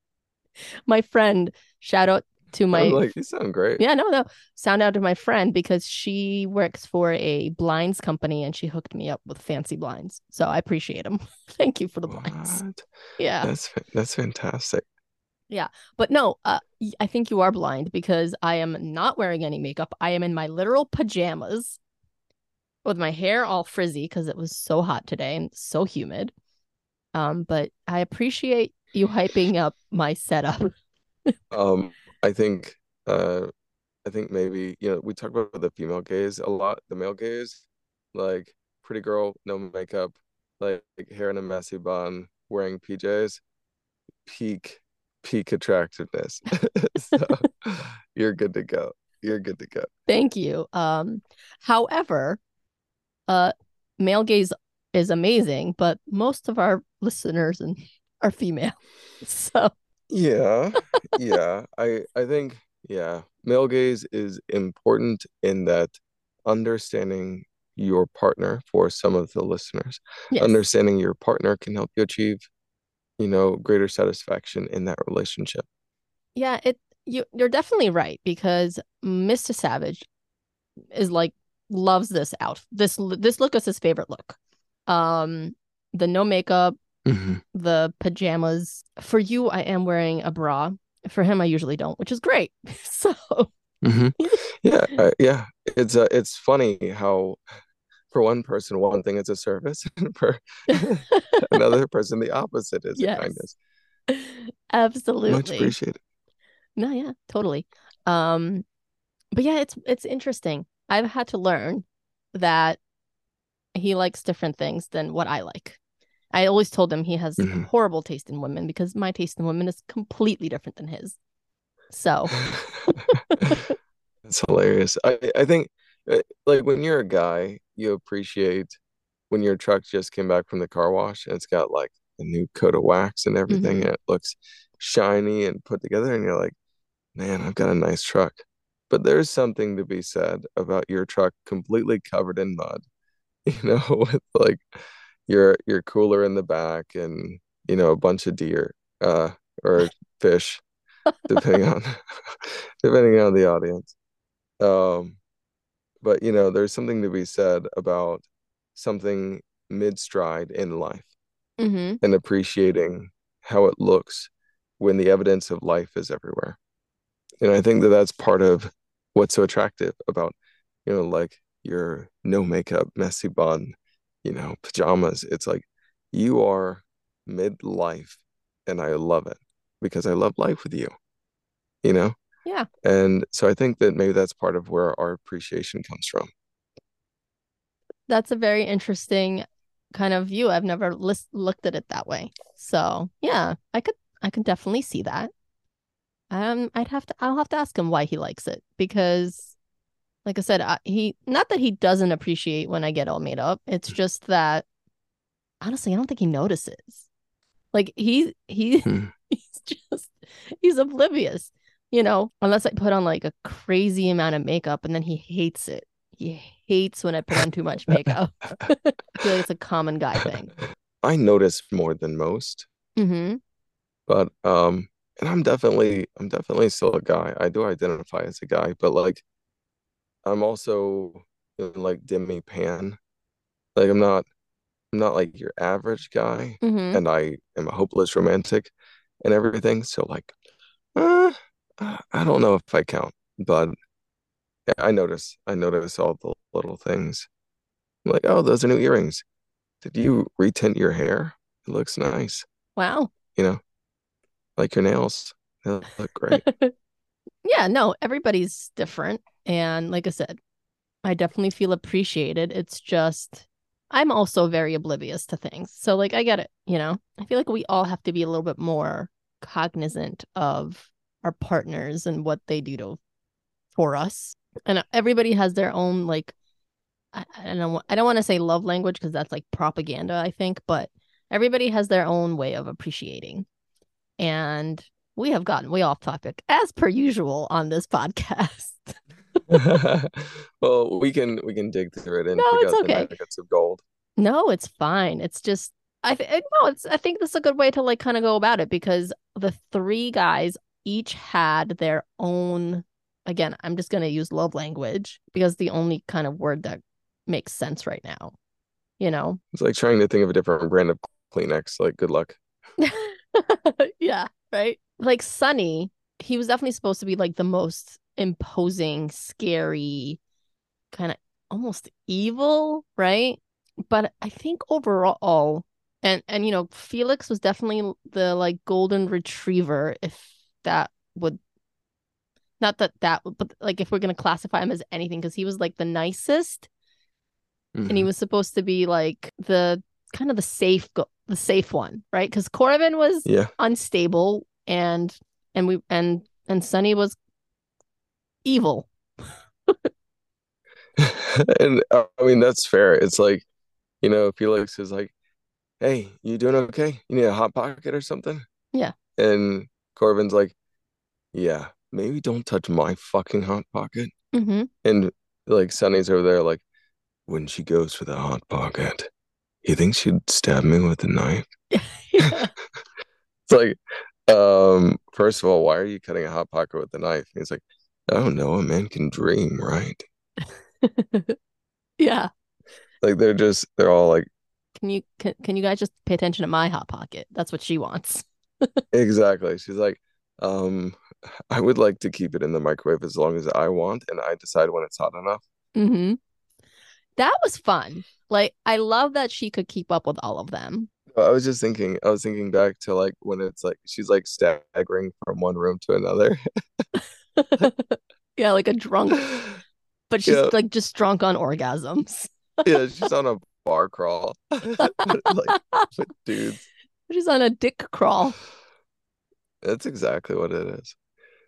S2: My friend, shout out to my
S3: I'm like, you sound great.
S2: yeah, no, no. Sound out to my friend because she works for a blinds company and she hooked me up with fancy blinds. So I appreciate them. Thank you for the blinds.
S3: What?
S2: Yeah.
S3: That's that's fantastic. Yeah.
S2: But no, uh, I think you are blind because I am not wearing any makeup. I am in my literal pajamas with my hair all frizzy because it was so hot today and so humid. Um, but I appreciate you hyping up my setup.
S3: Um, I think uh I think maybe, you know, we talk about the female gaze a lot, the male gaze, like pretty girl, no makeup, like, hair in a messy bun, wearing PJs, peak peak attractiveness. So you're good to go. You're good to go.
S2: Thank you. Um, however, uh, male gaze is amazing, but most of our listeners and are female. So
S3: Yeah, yeah. I I think yeah, male gaze is important in that understanding your partner for some of the listeners.
S2: yes.
S3: Understanding your partner can help you achieve, you know, greater satisfaction in that relationship.
S2: Yeah, it you you're definitely right because Mr. Savage is like loves this out. This this look is his favorite look. Um the no makeup,
S3: Mhm.
S2: the pajamas. For you I am wearing a bra. For him I usually don't, which is great. So,
S3: Mhm. Yeah, I, yeah. It's uh, it's funny how for one person one thing is a service, and for another person the opposite is a
S2: Yes.
S3: kindness. Much appreciated.
S2: No, yeah, totally. Um, but yeah, it's it's interesting. I've had to learn that he likes different things than what I like. I always told him he has
S3: Mhm.
S2: horrible taste in women because my taste in women is completely different than his. So,
S3: It's hilarious. I I think uh, like when you're a guy, you appreciate when your truck just came back from the car wash and it's got like a new coat of wax and everything
S2: Mhm.
S3: and it looks shiny and put together and you're like, man, I've got a nice truck. But there's something to be said about your truck completely covered in mud, you know, with like your your cooler in the back and you know a bunch of deer uh or fish depending on depending on the audience. Um, but you know, there's something to be said about something mid-stride in life
S2: mhm.
S3: and appreciating how it looks when the evidence of life is everywhere. And I think that that's part of what's so attractive about, you know, like your no makeup, messy bun, you know, pajamas. It's like you are mid-life and I love it because I love life with you, you know?
S2: Yeah.
S3: And so I think that maybe that's part of where our appreciation comes from.
S2: That's a very interesting kind of view. I've never looked at it that way. So, yeah, I could I could definitely see that. Um, I'd have to I'll have to ask him why he likes it because like I said, I, he not that he doesn't appreciate when I get all made up. It's just that honestly, I don't think he notices. Like he he
S3: Hmm.
S2: he's just he's oblivious. you know, unless I put on like a crazy amount of makeup and then he hates it. He hates when I put on too much makeup. I feel like it's a common guy thing.
S3: I notice more than most,
S2: Mm-hmm.
S3: but um, and I'm definitely I'm definitely still a guy. I do identify as a guy, but like I'm also in, like demi pan. Like I'm not I'm not like your average guy,
S2: Mm-hmm.
S3: and I am a hopeless romantic and everything. So like, uh, I I don't know if I count, but I notice I notice all the little things. I'm like, oh, those are new earrings. Did you retint your hair? It looks nice.
S2: Wow.
S3: You know, like your nails. They look great.
S2: Yeah, no, everybody's different. And like I said, I definitely feel appreciated. It's just I'm also very oblivious to things. So like I get it, you know. I feel like we all have to be a little bit more cognizant of our partners and what they do to for us. And everybody has their own like I, I don't know I don't want to say love language because that's like propaganda, I think, but everybody has their own way of appreciating. And we have gotten way off topic as per usual on this podcast.
S3: Well, we can we can dig through it and
S2: No,
S3: pick
S2: it's
S3: out the
S2: okay.
S3: nuggets of gold.
S2: No, it's fine. It's just I th- no, it's I think this is a good way to like kind of go about it because the three guys each had their own again, I'm just going to use love language because the only kind of word that makes sense right now, you know.
S3: It's like trying to think of a different brand of Kleenex. Like, good luck.
S2: yeah, right? Like Sunny, he was definitely supposed to be like the most imposing, scary, kind of almost evil, right? But I think overall, and and you know, Felix was definitely the like golden retriever, if that would not that that would, but like if we're gonna classify him as anything, because he was like the nicest, and he
S3: Mhm.
S2: was supposed to be like the kind of the safe go- the safe one, right? Because Corvin was
S3: Yeah.
S2: unstable and and we and and Sunny was evil.
S3: And uh, I mean, that's fair. It's like, you know, Felix is like, hey, you doing okay? You need a hot pocket or something?
S2: Yeah.
S3: And Corvin's like, yeah, maybe don't touch my fucking hot pocket.
S2: Mm-hmm.
S3: And like Sunny's over there, like, when she goes for the hot pocket, you think she'd stab me with a knife? It's like, um, first of all, why are you cutting a hot pocket with a knife? And he's like, I don't know, a man can dream, right?
S2: yeah.
S3: Like they're just they're all like,
S2: Can you can, can you guys just pay attention to my hot pocket? That's what she wants.
S3: exactly. She's like, um, I would like to keep it in the microwave as long as I want, and I decide when it's hot enough.
S2: Mm-hmm. That was fun. Like I love that she could keep up with all of them.
S3: I was just thinking, I was thinking back to like when it's like she's like staggering from one room to another.
S2: yeah, like a drunk, but she's
S3: Yeah.
S2: like just drunk on orgasms.
S3: Yeah, she's on a bar crawl. Like dudes.
S2: She's on a dick crawl.
S3: That's exactly what it is.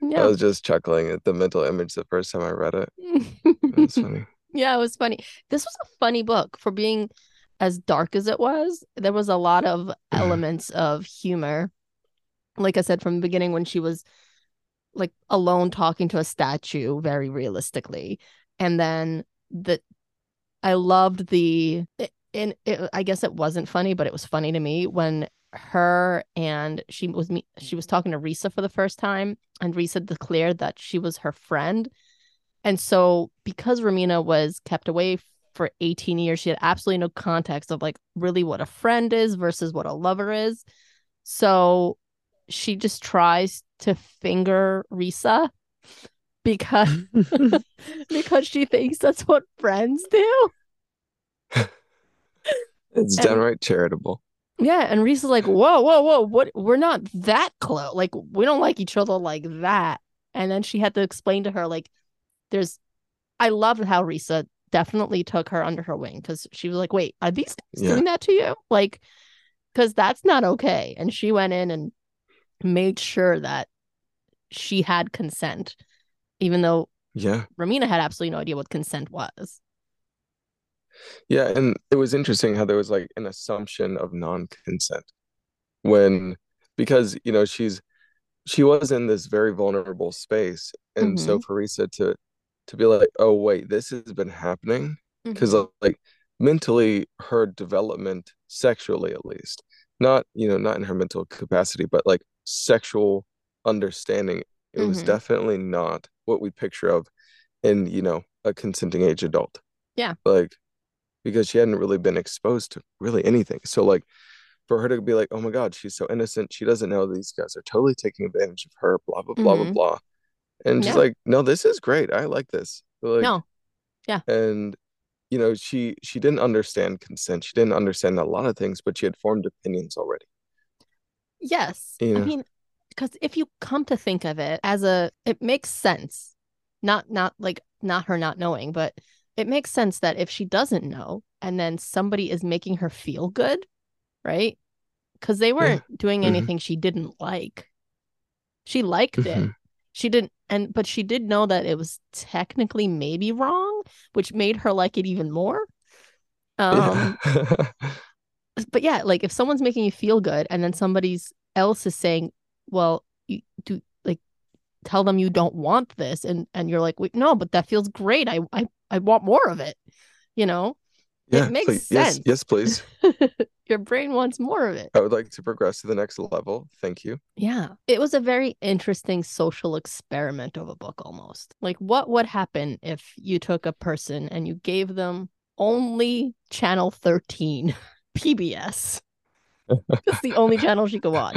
S2: Yeah.
S3: I was just chuckling at the mental image the first time I read it. It was funny.
S2: Yeah, it was funny. This was a funny book for being as dark as it was. There was a lot of mm-hmm. elements of humor. Like I said from the beginning, when she was like alone talking to a statue very realistically. And then the I loved the and it, I guess it wasn't funny, but it was funny to me when her and she was me she was talking to Risa for the first time and Risa declared that she was her friend. And so because Romina was kept away for 18 years, she had absolutely no context of like really what a friend is versus what a lover is. So she just tries to finger Risa because because she thinks that's what friends do.
S3: It's
S2: And-
S3: downright charitable.
S2: Yeah, and Risa's like, "Whoa, whoa, whoa! What? We're not that close. Like, we don't like each other like that." And then she had to explain to her, like, "There's." I love how Risa definitely took her under her wing because she was like, "Wait, are these guys
S3: Yeah.
S2: doing that to you? Like, because that's not okay." And she went in and made sure that she had consent, even though
S3: Yeah.
S2: Romina had absolutely no idea what consent was.
S3: Yeah, and it was interesting how there was like an assumption of non-consent when because you know she's she was in this very vulnerable space. And so
S2: Mhm.
S3: for Risa to to be like, oh wait, this has been happening. Because
S2: Mhm.
S3: like mentally her development, sexually at least, not, you know, not in her mental capacity, but like sexual understanding, it was
S2: Mhm.
S3: definitely not what we picture of in, you know, a consenting age adult.
S2: Yeah.
S3: Like because she hadn't really been exposed to really anything. So like for her to be like, oh my God, she's so innocent. She doesn't know these guys are totally taking advantage of her, blah, blah, blah, blah,
S2: Mhm.
S3: blah. And she's like, no, this is great. I like this. Like,
S2: No. Yeah.
S3: and you know, she she didn't understand consent. She didn't understand a lot of things, but she had formed opinions already.
S2: Yes. I mean, because if you come to think of it as a, it makes sense. Not not like not her not knowing, but it makes sense that if she doesn't know and then somebody is making her feel good, right? Because they weren't doing
S3: Mhm.
S2: anything she didn't like. She liked it.
S3: Mhm.
S2: She didn't, and but she did know that it was technically maybe wrong, which made her like it even more. Um,
S3: Yeah.
S2: but yeah, like if someone's making you feel good and then somebody's else is saying, well, you do like tell them you don't want this and and you're like, wait, no, but that feels great. I I I want more of it. You know,
S3: Yeah,
S2: it makes
S3: please. Yes,
S2: sense.
S3: yes, please.
S2: Your brain wants more of it.
S3: I would like to progress to the next level. Thank you.
S2: Yeah. It was a very interesting social experiment of a book almost. Like what would happen if you took a person and you gave them only channel 13 PBS? That's the only channel she could watch.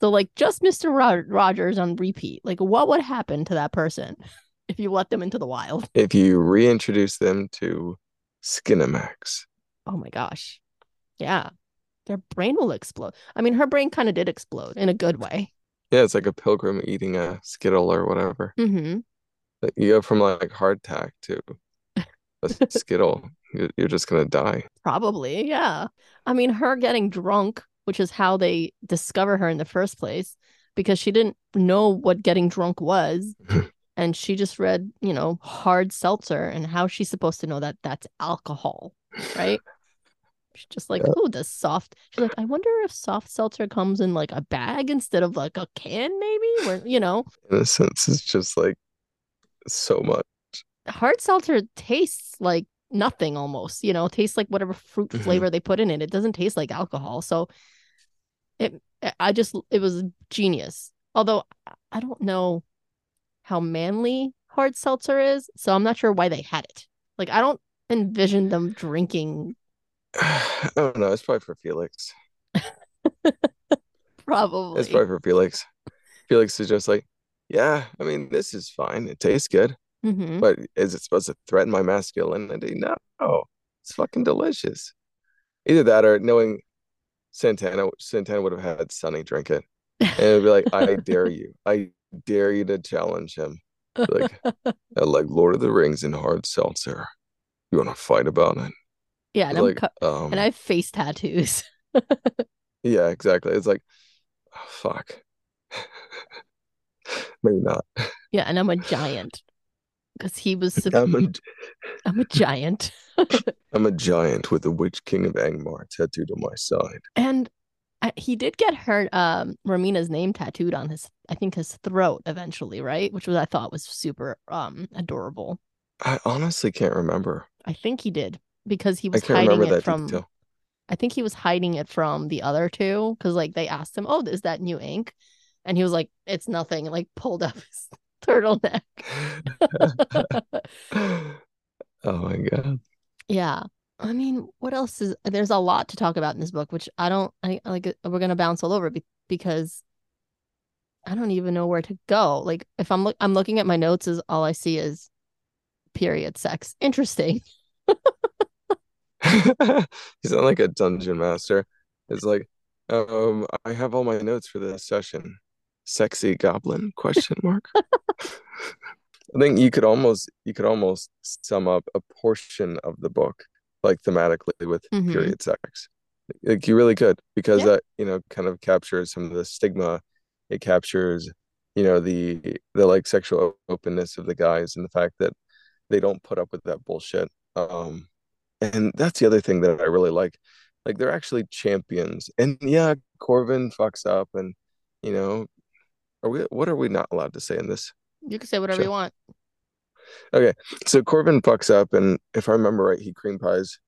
S2: So like just Mr. Rod- Rogers on repeat. Like what would happen to that person if you let them into the wild?
S3: If you reintroduce them to Skinamax.
S2: Oh my gosh. Yeah. Their brain will explode. I mean, her brain kind of did explode in a good way.
S3: Yeah, it's like a pilgrim eating a Skittle or whatever.
S2: hmm
S3: You go from like hardtack to a Skittle. You're just gonna die.
S2: Probably, yeah. I mean, her getting drunk, which is how they discover her in the first place, because she didn't know what getting drunk was. and she just read, you know, hard seltzer and how she's supposed to know that that's alcohol, right? She's just like,
S3: Yeah.
S2: oh, the soft. She's like, I wonder if soft seltzer comes in like a bag instead of like a can, maybe, where, you know,
S3: in a sense is just like so much.
S2: hard seltzer tastes like nothing almost you know tastes like whatever fruit
S3: Mhm.
S2: flavor they put in it it doesn't taste like alcohol so it i just it was genius although i don't know how manly hard seltzer is so i'm not sure why they had it like i don't envision them drinking
S3: I don't know. It's probably for Felix.
S2: probably
S3: It's probably for Felix. Felix is just like, yeah, I mean, this is fine. It tastes good,
S2: Mhm.
S3: but is it supposed to threaten my masculinity? No, it's fucking delicious. Either that or knowing Santana, Santana would have had Sunny drink it. And it'd be like, I dare you. I dare you to challenge him. Like, like Lord of the Rings and hard seltzer. You want to fight about it?
S2: yeah and,
S3: like,
S2: co-
S3: um,
S2: and i have face tattoos
S3: yeah, exactly. It's like, oh, fuck. Maybe not.
S2: yeah and i'm a giant because he was sup-
S3: I'm a,
S2: i'm a giant
S3: I'm a giant with the Witch King of Angmar tattooed on my side.
S2: And I, he did get her um Romina's name tattooed on his I think his throat eventually, right? Which was I thought was super um adorable.
S3: I honestly can't remember.
S2: I think he did because he was hiding it from
S3: detail.
S2: I think he was hiding it from the other two because like they asked him, "Oh, is that new ink?" And he was like, "It's nothing." And like pulled up his turtleneck.
S3: oh my God.
S2: yeah. I mean, what else is there's a lot to talk about in this book, which I don't I like we're gonna bounce all over be, because I don't even know where to go. Like if I'm look I'm looking at my notes is all I see is period sex. Interesting.
S3: You sound like a dungeon master. It's like, um, I have all my notes for this session. Sexy goblin? Question mark. I think you could almost you could almost sum up a portion of the book like thematically with
S2: Mhm.
S3: period sex. Like you really could because
S2: Yeah.
S3: that, you know, kind of captures some of the stigma. It captures, you know, the the like sexual openness of the guys and the fact that they don't put up with that bullshit. Um and that's the other thing that I really like. Like they're actually champions. And yeah, Corvin fucks up and you know, are we what are we not allowed to say in this
S2: You can say whatever you want.
S3: Okay, so Corvin fucks up, and if I remember right, he cream pies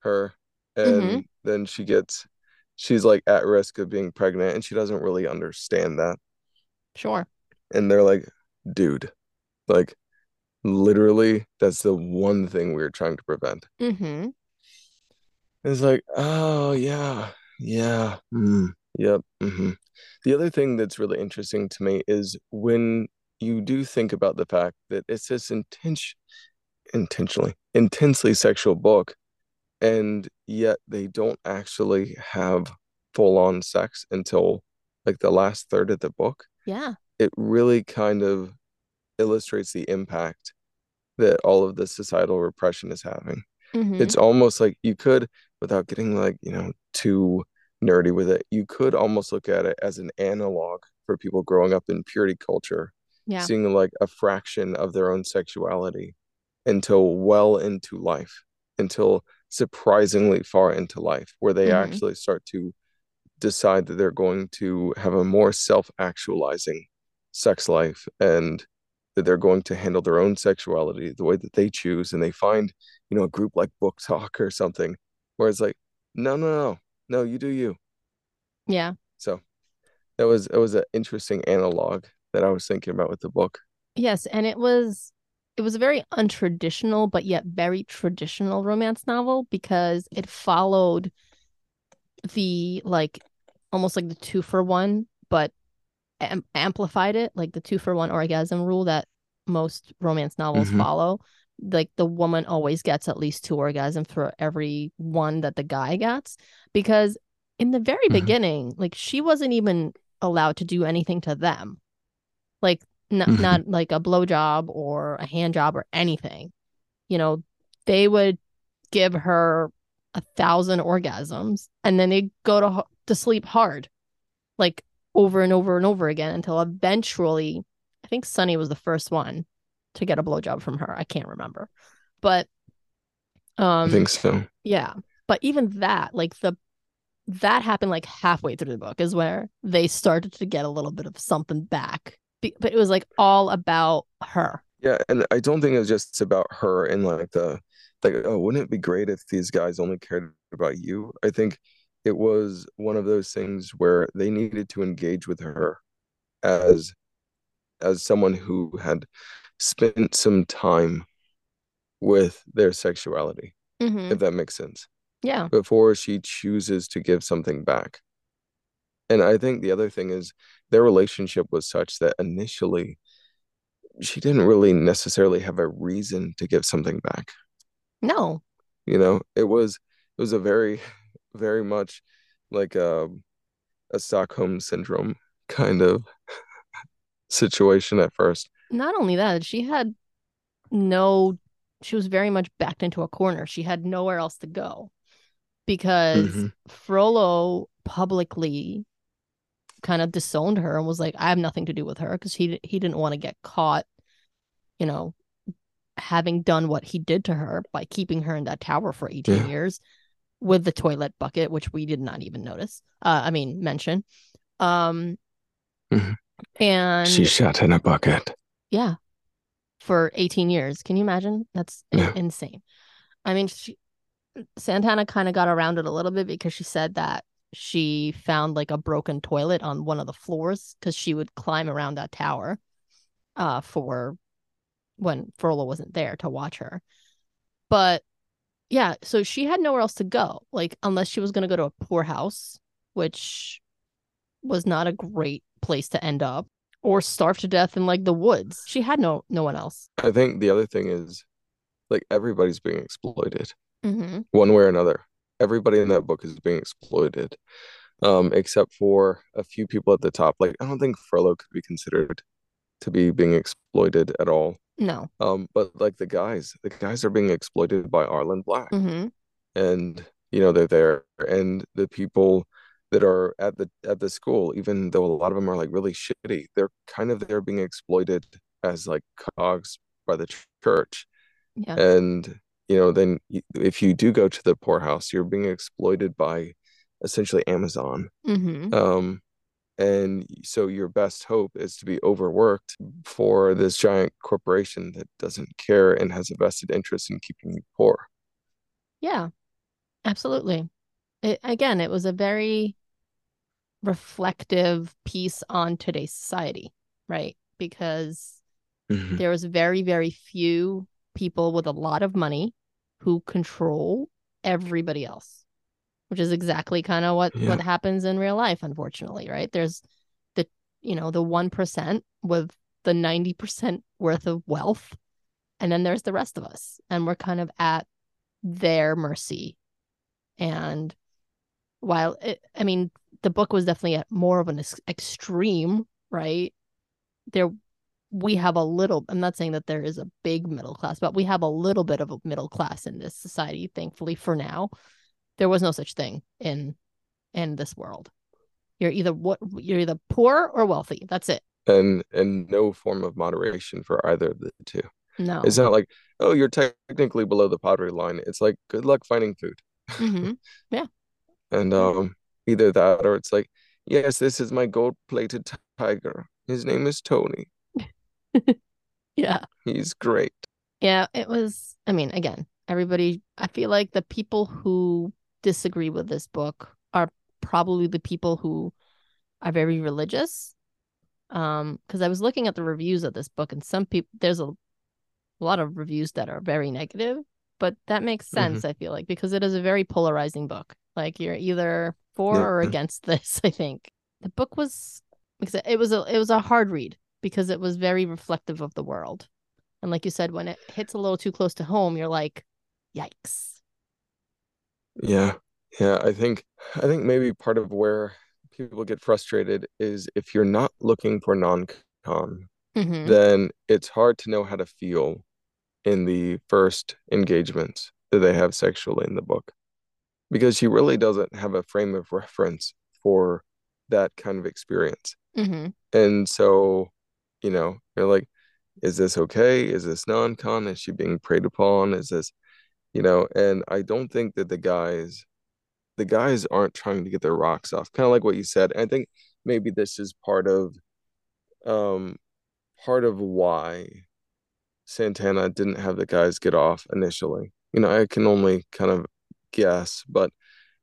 S3: her,
S2: Mm-hmm.
S3: and then she gets, she's like at risk of being pregnant, and she doesn't really understand that.
S2: Sure.
S3: And they're like, dude, like literally, that's the one thing we were trying to prevent.
S2: Mm-hmm.
S3: It's like, oh yeah, yeah, mm, yep. hmm The other thing that's really interesting to me is when you do think about the fact that it's this intention, intentionally, intensely sexual book, and yet they don't actually have full-on sex until like the last third of the book.
S2: Yeah.
S3: It really kind of illustrates the impact that all of the societal repression is having.
S2: Mm-hmm.
S3: It's almost like you could, without getting like, you know, too nerdy with it, you could almost look at it as an analog for people growing up in purity culture,
S2: Yeah.
S3: seeing like a fraction of their own sexuality until well into life, until surprisingly far into life, where they
S2: Mhm.
S3: actually start to decide that they're going to have a more self-actualizing sex life and that they're going to handle their own sexuality the way that they choose and they find you know a group like BookTok or something where it's like no no no no you do you
S2: Yeah.
S3: so that was it was an interesting analog that i was thinking about with the book
S2: Yes, and it was it was a very untraditional but yet very traditional romance novel because it followed the like almost like the two for one, but am- amplified it, like the two for one orgasm rule that most romance novels
S3: Mhm.
S2: follow. Like the woman always gets at least two orgasms for every one that the guy gets. Because in the very
S3: Mhm.
S2: beginning, like she wasn't even allowed to do anything to them. Like n-
S3: Mhm.
S2: not like a blowjob or a hand job or anything. You know, they would give her a thousand orgasms and then they go to to sleep hard, like over and over and over again until eventually, I think Sunny was the first one to get a blowjob from her. I can't remember, but
S3: i
S2: um,
S3: think so
S2: yeah. But even that, like the that happened like halfway through the book is where they started to get a little bit of something back. But it was like all about her.
S3: yeah and i don't think it was just about her and like the like oh wouldn't it be great if these guys only cared about you i think it was one of those things where they needed to engage with her as as someone who had spent some time with their sexuality,
S2: hmm
S3: if that makes sense,
S2: Yeah.
S3: before she chooses to give something back. And I think the other thing is their relationship was such that initially she didn't really necessarily have a reason to give something back.
S2: No.
S3: You know, it was it was a very, very much like a a Stockholm syndrome kind of situation at first.
S2: Not only that, she had no, she was very much backed into a corner. She had nowhere else to go because
S3: Mhm.
S2: Frollo publicly kind of disowned her and was like, I have nothing to do with her because he he didn't want to get caught, you know, having done what he did to her by keeping her in that tower for 18
S3: Yeah.
S2: years with the toilet bucket, which we did not even notice. Uh, I mean, mention. Um,
S3: Mhm.
S2: and
S3: She shot in a bucket.
S2: Yeah, for 18 years. Can you imagine? That's insane. I mean, she, Santana kind of got around it a little bit because she said that she found like a broken toilet on one of the floors because she would climb around that tower uh, for when Frollo wasn't there to watch her. But yeah, so she had nowhere else to go, like unless she was going to go to a poorhouse, which was not a great place to end up, or starve to death in like the woods. She had no no one else.
S3: I think the other thing is like everybody's being exploited
S2: hmm
S3: one way or another. Everybody in that book is being exploited, um, except for a few people at the top. Like I don't think Frollo could be considered to be being exploited at all.
S2: No.
S3: Um, but like the guys, the guys are being exploited by Arlen Black,
S2: hmm
S3: and you know they're there, and the people that are at the at the school, even though a lot of them are like really shitty, they're kind of they're being exploited as like cogs by the church.
S2: Yeah.
S3: And you know, then if you do go to the poorhouse, you're being exploited by essentially Amazon.
S2: hmm
S3: Um, and so your best hope is to be overworked for this giant corporation that doesn't care and has a vested interest in keeping you poor.
S2: Yeah, absolutely. It, again, it was a very reflective piece on today's society, right? Because
S3: Mhm.
S2: there was very, very few people with a lot of money who control everybody else, which is exactly kind of what
S3: Yeah.
S2: what happens in real life, unfortunately, right? There's the you know the one percent with the ninety percent worth of wealth, and then there's the rest of us, and we're kind of at their mercy. And while it, I mean, the book was definitely at more of an ex- extreme, right? There, we have a little. I'm not saying that there is a big middle class, but we have a little bit of a middle class in this society. Thankfully, for now, there was no such thing in in this world. You're either what you're either poor or wealthy. That's it.
S3: And and no form of moderation for either of the two.
S2: No.
S3: It's not like, oh, you're technically below the poverty line. It's like, good luck finding food.
S2: hmm
S3: And um, either that or it's like, yes, this is my gold-plated tiger. His name is Tony.
S2: Yeah.
S3: He's great.
S2: Yeah, it was. I mean, again, everybody, I feel like the people who disagree with this book are probably the people who are very religious. Um, because I was looking at the reviews of this book, and some people, there's a, a lot of reviews that are very negative, but that makes sense, I feel like, because it is a very polarizing book. Like you're either for or against this, I think. The book was because it was a it was a hard read because it was very reflective of the world. And like you said, when it hits a little too close to home, you're like, yikes.
S3: Yeah. Yeah, I think I think maybe part of where people get frustrated is if you're not looking for non-con,
S2: hmm
S3: then it's hard to know how to feel in the first engagements that they have sexually in the book. Because she really doesn't have a frame of reference for that kind of experience.
S2: hmm
S3: And so, you know, you're like, is this okay? Is this non-con? Is she being preyed upon? Is this, you know, and I don't think that the guys, the guys aren't trying to get their rocks off. Kind of like what you said. I think maybe this is part of, um, part of why Santana didn't have the guys get off initially. You know, I can only kind of guess, but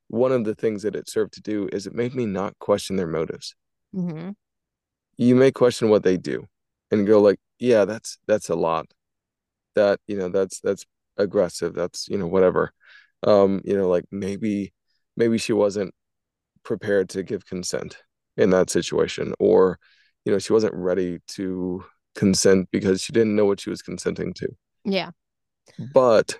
S3: one of the things that it served to do is it made me not question their motives.
S2: Hmm
S3: you may question what they do and go like yeah that's that's a lot. That you know that's that's aggressive. That's you know whatever. Um you know like maybe maybe she wasn't prepared to give consent in that situation or you know she wasn't ready to consent because she didn't know what she was consenting to
S2: Yeah.
S3: but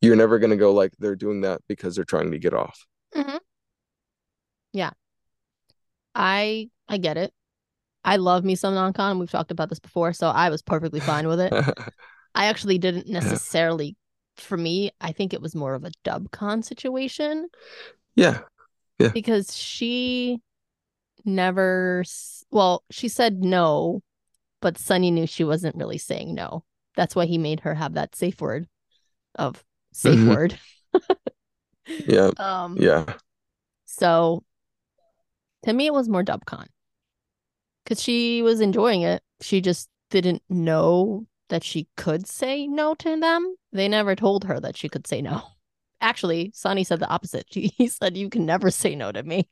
S3: you're never going to go like they're doing that because they're trying to get off
S2: hmm Yeah. I I get it. I love me some non-con. We've talked about this before, so I was perfectly fine with it. I actually didn't necessarily, for me, I think it was more of a dub con situation
S3: yeah Yeah.
S2: because she never, well, she said no, but Sunny knew she wasn't really saying no. That's why he made her have that safe word of safe
S3: Mhm.
S2: word.
S3: yeah
S2: Um,
S3: yeah
S2: So to me, it was more dubcon because she was enjoying it. She just didn't know that she could say no to them. They never told her that she could say no. Actually, Sunny said the opposite. She, he said, You can never say no to me.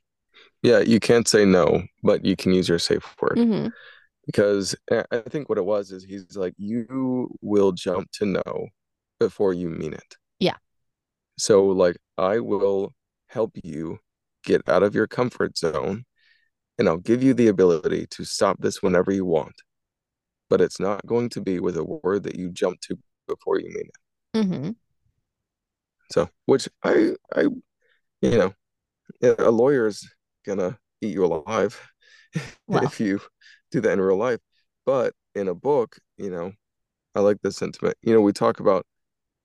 S3: yeah you can't say no but you can use your safe word
S2: hmm
S3: because I think what it was is he's like, you will jump to no before you mean it.
S2: Yeah.
S3: So, like, I will help you get out of your comfort zone and I'll give you the ability to stop this whenever you want. But it's not going to be with a word that you jump to before you mean it.
S2: hmm
S3: So, which I, I, you know, a lawyer's gonna eat you alive
S2: Well.
S3: if you do that in real life. But in a book, you know, I like the sentiment. You know, we talk about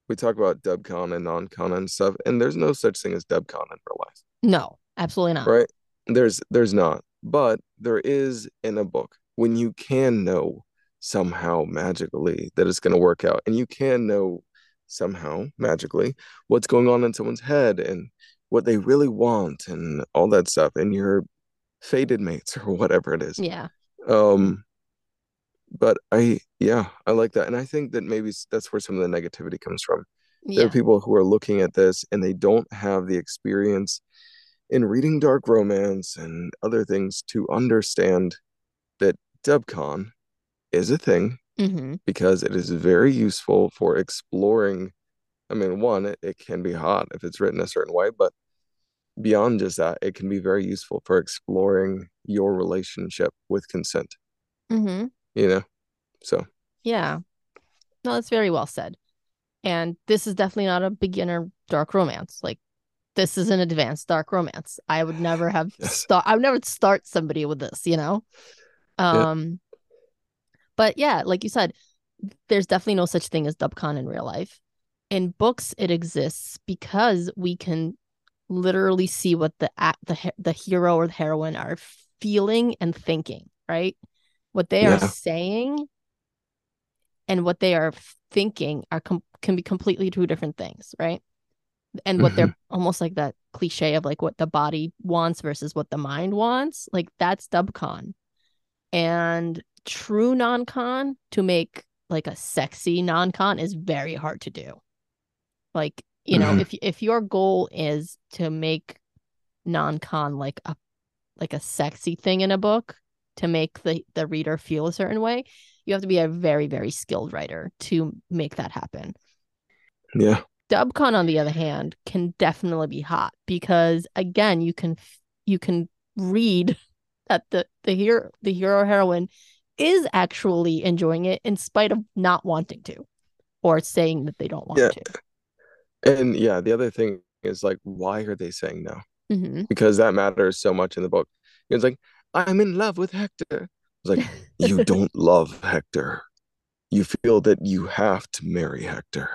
S3: we talk about dubcon and non-con and stuff, and there's no such thing as dubcon in real life,
S2: No, absolutely not.
S3: right? There's there's not, but there is in a book when you can know somehow magically that it's going to work out, and you can know somehow magically what's going on in someone's head and what they really want and all that stuff, and you're fated mates or whatever it is.
S2: Yeah.
S3: Um, but I, yeah, I like that. And I think that maybe that's where some of the negativity comes from. There are people who are looking at this and they don't have the experience in reading dark romance and other things to understand that dubcon is a thing
S2: hmm
S3: because it is very useful for exploring. I mean, one, it, it can be hot if it's written a certain way, but beyond just that, it can be very useful for exploring your relationship with consent,
S2: hmm
S3: you know? So,
S2: Yeah. No, that's very well said. And this is definitely not a beginner dark romance. Like this is an advanced dark romance. I would never have
S3: Yes.
S2: start I would never start somebody with this, you know?
S3: Yeah.
S2: Um but yeah, like you said, there's definitely no such thing as dubcon in real life. In books it exists because we can literally see what the the the hero or the heroine are feeling and thinking, right? What they are saying and what they are thinking are com- can be completely two different things, right? And what they're mm-hmm. almost like that cliche of like what the body wants versus what the mind wants, like that's dubcon. And true non-con to make like a sexy non-con is very hard to do. Like, you know,
S3: Mhm.
S2: if if your goal is to make non-con like a like a sexy thing in a book to make the the reader feel a certain way, you have to be a very very skilled writer to make that happen.
S3: yeah.
S2: Dubcon, on the other hand, can definitely be hot because again, you can you can read that the the hero the hero heroine is actually enjoying it in spite of not wanting to, or saying that they don't want
S3: Yeah.
S2: to.
S3: And yeah, the other thing is like, why are they saying no?
S2: hmm
S3: Because that matters so much in the book. It's like, I'm in love with Hector. It's like, you don't love Hector. You feel that you have to marry Hector.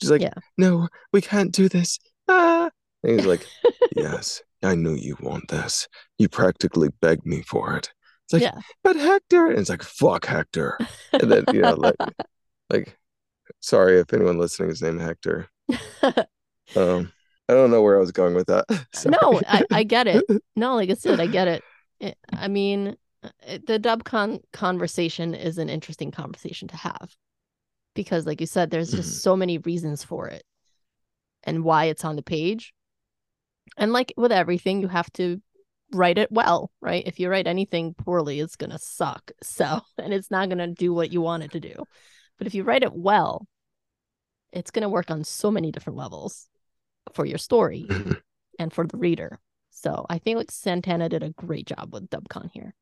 S3: She's like,
S2: Yeah.
S3: no, we can't do this. Ah. And he's like, yes, I knew you want this. You practically begged me for it. It's like,
S2: yeah.
S3: but Hector. And it's like, fuck Hector. And then, you know, like, like, sorry if anyone listening is named Hector. Um, I don't know where I was going with that. Sorry.
S2: no, I, I get it. No, like I said, I get it. it I mean, it, the dubcon conversation is an interesting conversation to have because, like you said, there's just so many reasons for it and why it's on the page. And like with everything, you have to write it well, right? If you write anything poorly, it's gonna suck. So, and it's not gonna do what you want it to do. But if you write it well, it's gonna work on so many different levels for your story and for the reader. So I think like Santana did a great job with Dubcon here.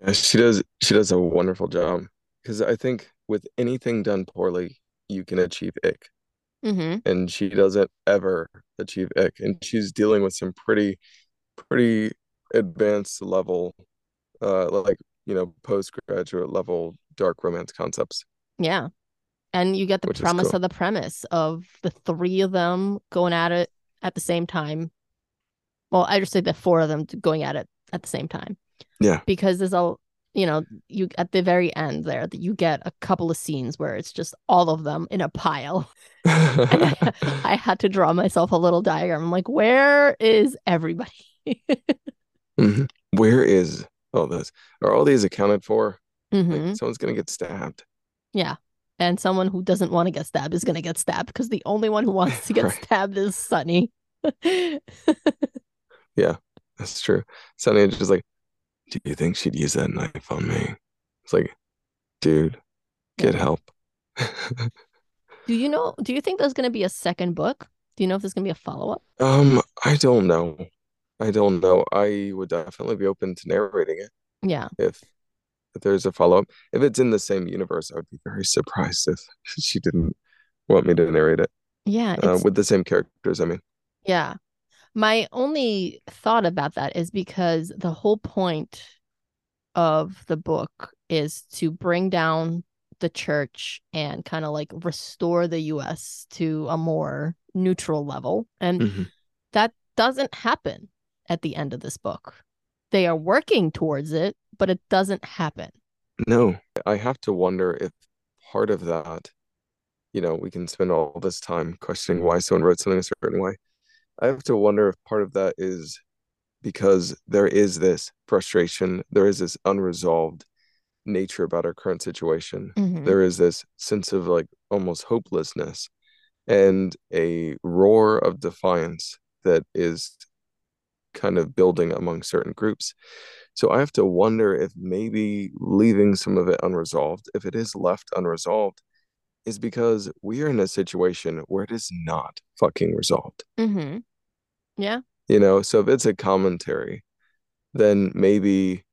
S3: Yeah, she does she does a wonderful job because I think with anything done poorly, you can achieve ick,
S2: Mm-hmm.
S3: and she doesn't ever achieve ick, and she's dealing with some pretty pretty advanced level, uh, like you know postgraduate level dark romance concepts.
S2: Yeah. And you get the
S3: Which
S2: premise
S3: cool.
S2: of the premise of the three of them going at it at the same time. Well, I just say the four of them going at it at the same time.
S3: Yeah.
S2: Because there's a you know, you at the very end there that you get a couple of scenes where it's just all of them in a pile. I, I had to draw myself a little diagram. I'm like, where is everybody?
S3: Mhm. Where is all those? Are all these accounted for?
S2: Mhm.
S3: Like someone's gonna get stabbed.
S2: Yeah. And someone who doesn't want to get stabbed is going to get stabbed because the only one who wants to get
S3: Right.
S2: stabbed is Sunny.
S3: Yeah, that's true. Sunny is just like, do you think she'd use that knife on me? It's like, dude, get
S2: Yeah.
S3: help.
S2: do you know? Do you think there's going to be a second book? Do you know if there's going to be a follow up?
S3: Um, I don't know. I don't know. I would definitely be open to narrating it
S2: Yeah.
S3: if if there's a follow-up. If it's in the same universe, I would be very surprised if she didn't want me to narrate it
S2: Yeah.
S3: uh, with the same characters. I mean,
S2: yeah. My only thought about that is because the whole point of the book is to bring down the church and kind of like restore the US to a more neutral level. And
S3: Mhm.
S2: that doesn't happen at the end of this book. They are working towards it, but it doesn't happen.
S3: no, I have to wonder if part of that, you know, we can spend all this time questioning why someone wrote something a certain way. I have to wonder if part of that is because there is this frustration, there is this unresolved nature about our current situation.
S2: Mhm.
S3: There is this sense of like almost hopelessness and a roar of defiance that is kind of building among certain groups. So I have to wonder if maybe leaving some of it unresolved, if it is left unresolved, is because we are in a situation where it is not fucking resolved.
S2: Mhm. Yeah.
S3: You know, so if it's a commentary, then maybe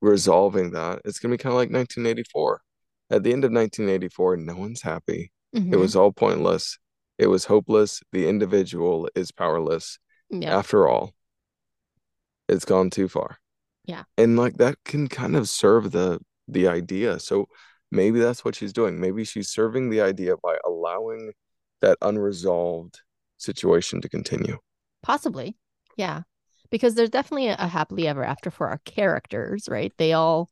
S3: resolving that, it's gonna be kind of like 1984. At the end of 1984, no one's happy.
S2: Mhm.
S3: It was all pointless. It was hopeless. The individual is powerless.
S2: yeah.
S3: After all, it's gone too far.
S2: Yeah.
S3: And like that can kind of serve the the idea. So maybe that's what she's doing. Maybe she's serving the idea by allowing that unresolved situation to continue.
S2: Possibly. Yeah. Because there's definitely a, a happily ever after for our characters, right? They all,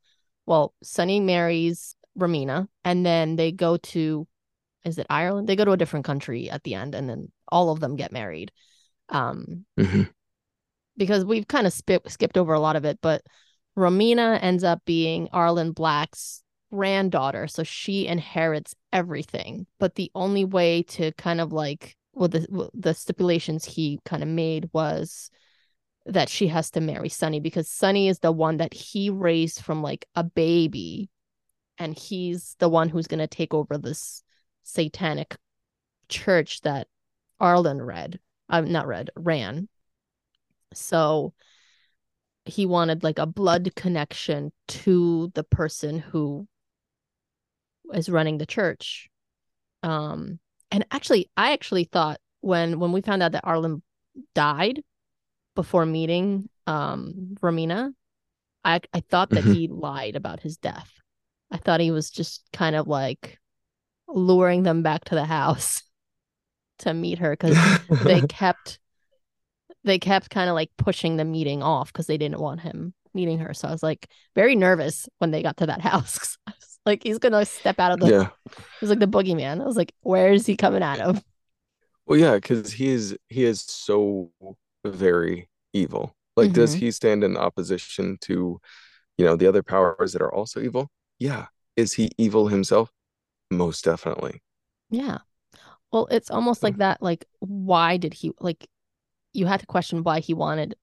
S2: well, Sunny marries Romina and then they go to, is it Ireland? They go to a different country at the end and then all of them get married. Um,
S3: Mhm.
S2: Because we've kind of spip, skipped over a lot of it, but Romina ends up being Arlen Black's granddaughter, so she inherits everything. But the only way to kind of like well, the the stipulations he kind of made was that she has to marry Sunny because Sunny is the one that he raised from like a baby, and he's the one who's gonna take over this satanic church that Arlen read. I'm not read, ran. So he wanted like a blood connection to the person who is running the church. Um and actually I actually thought when when we found out that Arlen died before meeting um Romina, I I thought that
S3: Mhm.
S2: he lied about his death. I thought he was just kind of like luring them back to the house to meet her because they kept they kept kind of like pushing the meeting off because they didn't want him meeting her. So I was like very nervous when they got to that house. I was like he's gonna step out of the.
S3: yeah.
S2: It was like the boogeyman. I was like, where is he coming out of?
S3: Well, yeah, because he is he is so very evil. Like, does
S2: Mhm.
S3: he stand in opposition to, you know, the other powers that are also evil? Yeah. Is he evil himself? Most definitely.
S2: Yeah. Well, it's almost like that. Like, why did he like? You had to question why he wanted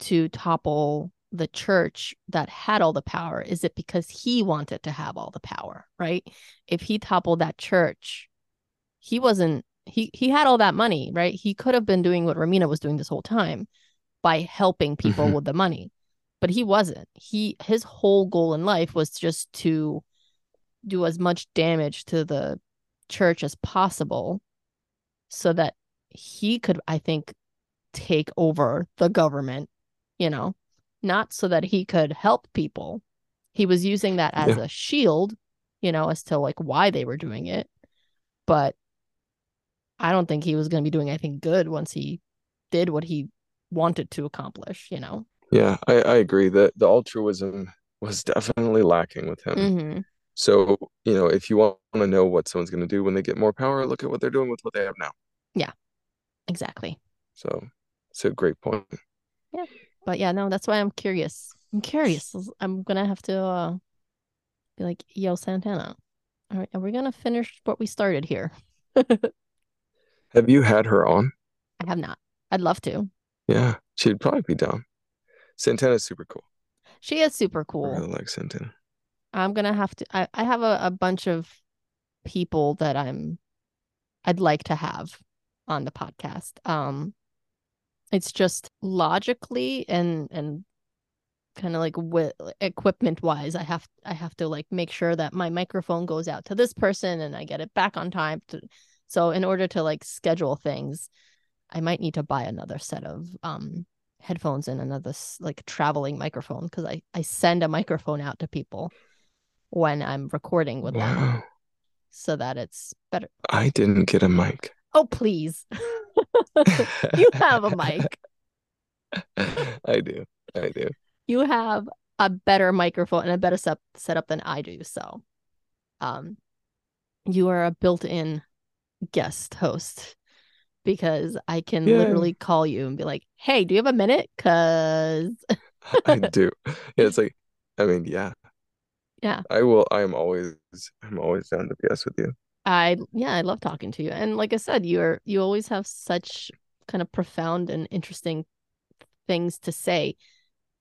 S2: to topple the church that had all the power. Is it because he wanted to have all the power? Right? If he toppled that church, he wasn't. He he had all that money, right? He could have been doing what Romina was doing this whole time by helping people
S3: Mhm.
S2: with the money, but he wasn't. He his whole goal in life was just to do as much damage to the church as possible so that he could i think take over the government you know not so that he could help people he was using that as
S3: Yeah.
S2: a shield you know as to like why they were doing it but i don't think he was going to be doing anything good once he did what he wanted to accomplish you know
S3: Yeah, I, I agree that the altruism was definitely lacking with him.
S2: mm-hmm.
S3: So, you know, if you want to know what someone's going to do when they get more power, look at what they're doing with what they have now.
S2: Yeah, exactly
S3: So, it's a great point.
S2: Yeah but yeah no that's why i'm curious i'm curious i'm gonna have to uh be like yo santana all right are we gonna finish what we started here
S3: Have you had her on?
S2: i have not i'd love to
S3: Yeah, she'd probably be down. Santana's super cool.
S2: she is super
S3: I
S2: cool
S3: really like Santana.
S2: i'm gonna have to i, I have a, a bunch of people that i'm i'd like to have on the podcast um it's just logically and and kind of like with equipment wise i have i have to like make sure that my microphone goes out to this person and i get it back on time to so in order to like schedule things i might need to buy another set of um headphones and another like traveling microphone because i i send a microphone out to people when i'm recording with them so that it's better.
S3: I didn't get a mic.
S2: oh please you have a mic
S3: I do. I do.
S2: you have a better microphone and a better set setup than I do. So, um, you are a built-in guest host. because I can
S3: Yeah.
S2: literally call you and be like, "Hey, do you have a minute?" Cuz
S3: I do. Yeah, it's like, I mean, yeah.
S2: Yeah.
S3: I will. I am always. I'm always down to BS with you.
S2: I yeah, I love talking to you. And like I said, you're you always have such kind of profound and interesting things to say.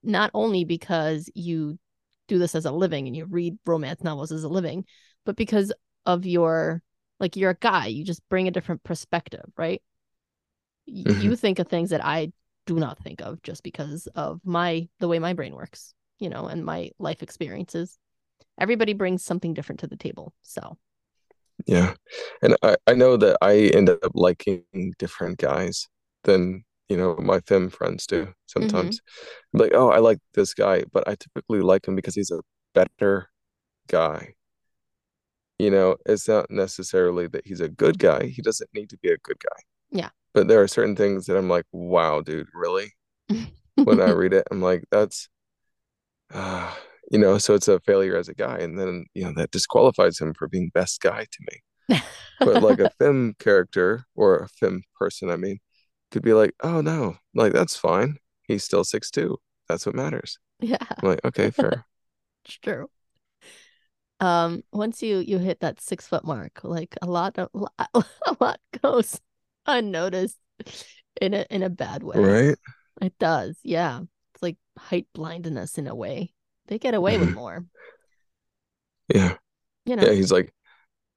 S2: Not only because you do this as a living and you read romance novels as a living, but because of your like you're a guy, you just bring a different perspective, right?
S3: Mhm.
S2: You think of things that I do not think of just because of my the way my brain works, you know, and my life experiences. Everybody brings something different to the table. So,
S3: Yeah. And I, I know that I end up liking different guys than, you know, my femme friends do sometimes. I'm like, oh, I like this guy, but I typically like him because he's a better guy. You know, it's not necessarily that he's a good guy. He doesn't need to be a good guy.
S2: Yeah.
S3: But there are certain things that I'm like, wow, dude, really? When I read it, I'm like, that's, uh, you know, so it's a failure as a guy. And then, you know, that disqualifies him for being best guy to me. But like a femme character or a femme person, I mean, could be like, oh no, like that's fine. He's still six two. That's what matters.
S2: yeah.
S3: I'm like, okay, fair.
S2: It's true. Um, once you you hit that six foot mark, like a lot of a lot goes unnoticed in a in a bad way.
S3: Right?
S2: It does, yeah. It's like height blindness in a way. They get away with
S3: Mhm.
S2: more,
S3: Yeah.
S2: you know.
S3: Yeah, he's like,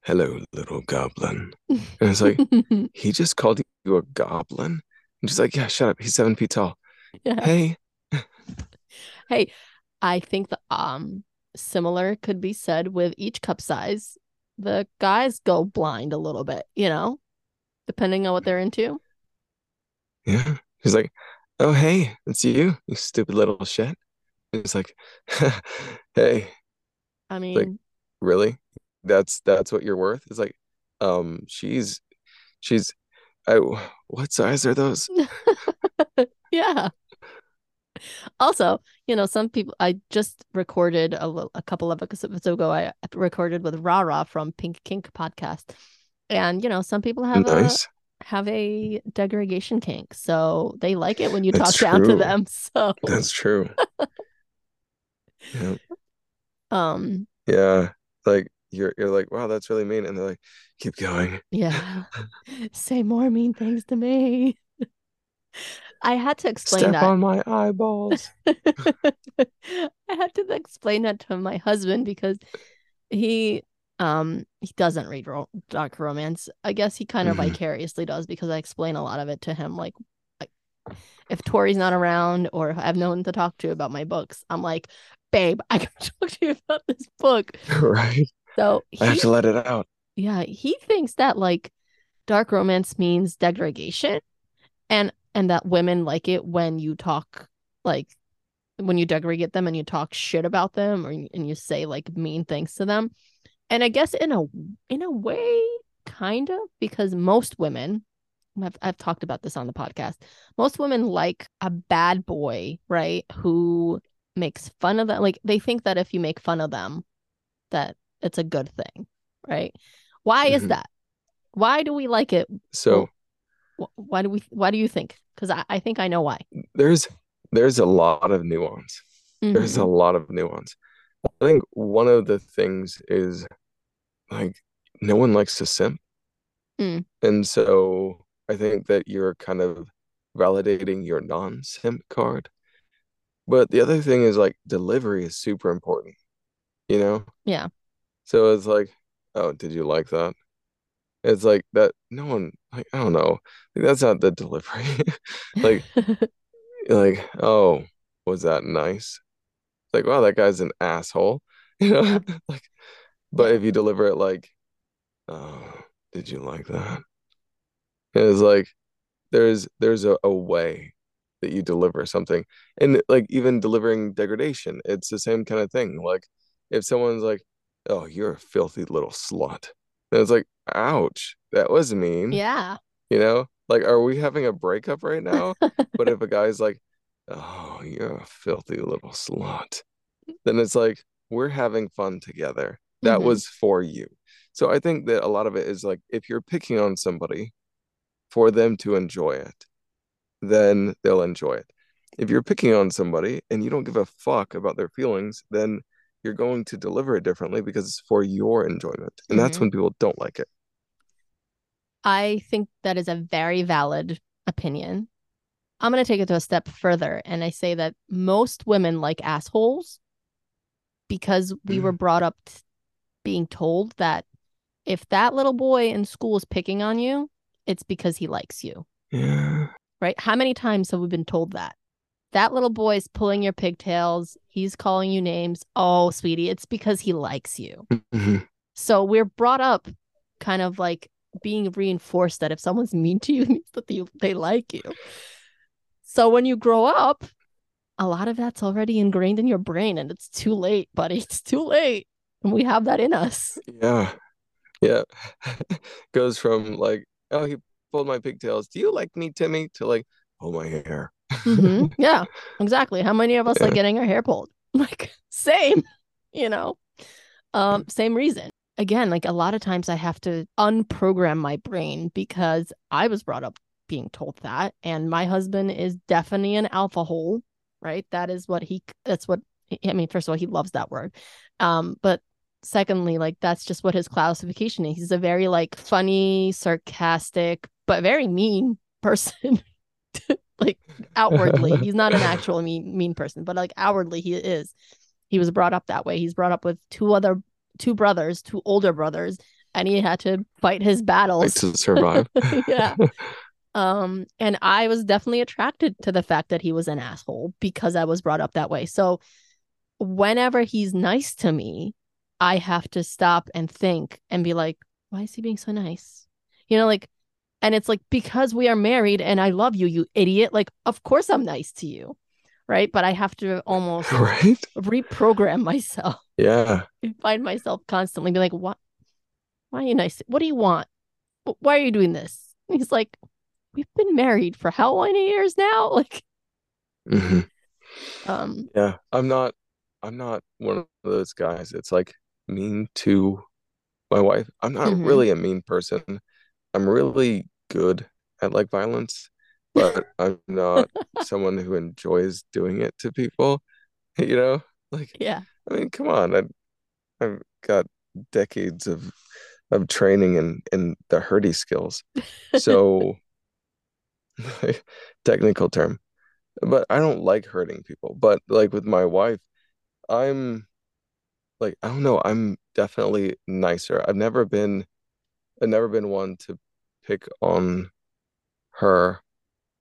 S3: hello, little goblin. And it's like, he just called you a goblin? And she's like, yeah, shut up. He's seven feet tall.
S2: yeah.
S3: Hey.
S2: Hey, I think the um similar could be said with each cup size. The guys go blind a little bit, you know, depending on what they're into.
S3: Yeah. He's like, oh, hey, it's you, you stupid little shit. It's like, hey,
S2: I mean,
S3: Like- really? That's that's what you're worth? It's like, um, she's she's I what size are those?
S2: yeah. Also, you know, some people I just recorded a, a couple of episodes ago. I recorded with Rara from Pink Kink podcast, and you know, some people have
S3: Nice.
S2: a have a degradation kink, so they like it when you talk down to them. So,
S3: That's true. Yeah.
S2: um,
S3: Yeah. Like you're you're like, wow, that's really mean. And they're like, keep going.
S2: yeah, say more mean things to me. I had to explain
S3: Step
S2: that.
S3: on my eyeballs.
S2: I had to explain that to my husband because he um he doesn't read ro- dark romance. I guess he kind of
S3: Mhm.
S2: vicariously does because I explain a lot of it to him. Like, like if Tori's not around or if I have no one to talk to about my books, I'm like, babe, I gotta talk to you about this book.
S3: Right.
S2: So
S3: I have to let it out.
S2: yeah, he thinks that like dark romance means degradation and and that women like it when you talk like when you degrade them and you talk shit about them or and you say like mean things to them. And I guess in a in a way kind of because most women I've I've talked about this on the podcast. Most women like a bad boy, right? Who makes fun of them. Like they think that if you make fun of them that it's a good thing, right? Why is
S3: Mhm.
S2: that? Why do we like it?
S3: So
S2: Why do we why do you think? Because I, I think I know why.
S3: there's there's a lot of nuance. There's a
S2: Mhm.
S3: lot of nuance. I think one of the things is like no one likes to simp.
S2: Mm.
S3: And so I think that you're kind of validating your non-simp card. But the other thing is like delivery is super important, you know?
S2: Yeah.
S3: So it's like, oh, did you like that? It's like that no one like I don't know. Like that's not the delivery. Like like, oh, was that nice? Like, wow, that guy's an asshole. You know?
S2: Yeah.
S3: Like, but if you deliver it like, oh, did you like that? It's like there's there's a, a way that you deliver something. And like even delivering degradation, it's the same kind of thing. Like if someone's like, oh, you're a filthy little slut. And it's like, ouch, that was mean.
S2: yeah.
S3: You know, like, are we having a breakup right now? But if a guy's like, oh, you're a filthy little slut, then it's like, we're having fun together. That
S2: Mhm.
S3: was for you. So I think that a lot of it is like, if you're picking on somebody, for them to enjoy it, then they'll enjoy it. If you're picking on somebody and you don't give a fuck about their feelings, then you're going to deliver it differently because it's for your enjoyment. And that's
S2: Mhm.
S3: when people don't like it.
S2: I think that is a very valid opinion. I'm going to take it to a step further and I say that most women like assholes because we were brought up t- being told that if that little boy in school is picking on you, it's because he likes you,
S3: Yeah.
S2: Right? How many times have we been told that? That little boy is pulling your pigtails. He's calling you names. Oh, sweetie, it's because he likes you.
S3: Mhm.
S2: So we're brought up kind of like being reinforced that if someone's mean to you, it means that they, they like you. So when you grow up, a lot of that's already ingrained in your brain and it's too late, buddy. It's too late. And we have that in us.
S3: Yeah. Yeah. Goes from like, oh, he pulled my pigtails. Do you like me, Timmy? To like, pull my hair.
S2: Mhm. Yeah, exactly. How many of us like
S3: Yeah.
S2: getting our hair pulled? Like, same, you know, um, same reason. Again, like a lot of times I have to unprogram my brain because I was brought up being told that. And my husband is definitely an alpha hole, right? That is what he, that's what, I mean, first of all, he loves that word. Um, but secondly, like that's just what his classification is. He's a very like funny, sarcastic, but very mean person. like outwardly. He's not an actual mean mean person but like outwardly he is. He was brought up that way. He's brought up with two other two brothers two older brothers and he had to fight his battles.
S3: To survive.
S2: yeah. Um and i was definitely attracted to the fact that he was an asshole because i was brought up that way. So whenever he's nice to me i have to stop and think and be like why is he being so nice? You know like and it's like because we are married and i love you you idiot like of course i'm nice to you right but i have to almost
S3: right?
S2: reprogram myself
S3: Yeah.
S2: and find myself constantly be like what why are you nice what do you want why are you doing this and he's like we've been married for how many years now like
S3: hmm
S2: um
S3: Yeah. I'm not I'm not one of those guys that's like mean to my wife. I'm not
S2: Mhm.
S3: really a mean person. I'm really good at like violence, but I'm not someone who enjoys doing it to people. You know? Like
S2: yeah
S3: I mean, come on. I I've got decades of of training in in the hurdy skills. So technical term. But I don't like hurting people. But like with my wife, I'm like I don't know, I'm definitely nicer. I've never been I've never been one to pick on her.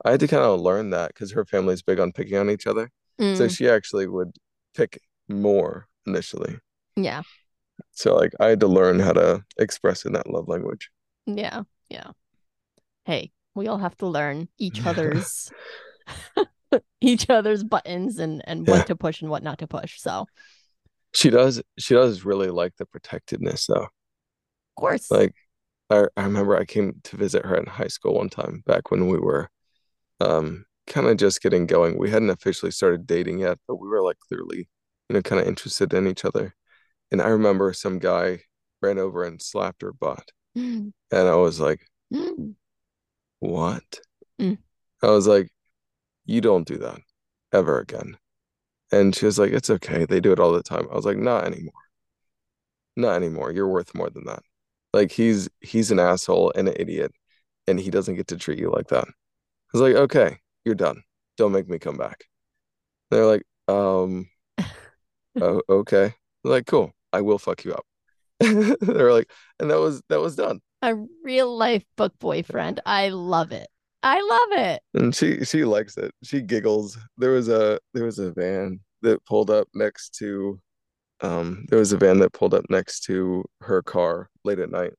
S3: I had to kind of learn that because her family's big on picking on each other. So
S2: Mm,
S3: she actually would pick more initially.
S2: yeah
S3: So like I had to learn how to express in that love language.
S2: yeah yeah hey we all have to learn each other's each other's buttons and and what
S3: Yeah.
S2: to push and what not to push so
S3: She does she does really like the protectedness though.
S2: Of course
S3: Like I, I remember I came to visit her in high school one time back when we were um kind of just getting going. We hadn't officially started dating yet, but we were like clearly, you know, kind of interested in each other. And I remember some guy ran over and slapped her butt.
S2: Mm,
S3: And I was like,
S2: mm.
S3: what?
S2: Mm.
S3: I was like, you don't do that ever again. And she was like, it's okay. They do it all the time. I was like, not anymore. Not anymore. You're worth more than that. Like he's he's an asshole and an idiot, and he doesn't get to treat you like that. I was like, okay, you're done. Don't make me come back. They're like, um, oh, okay. Like, cool. I will fuck you up. They're like, and that was that was done.
S2: a real life book boyfriend i love it i love it
S3: And she she likes it. She giggles. There was a there was a van that pulled up next to um there was a van that pulled up next to her car late at night.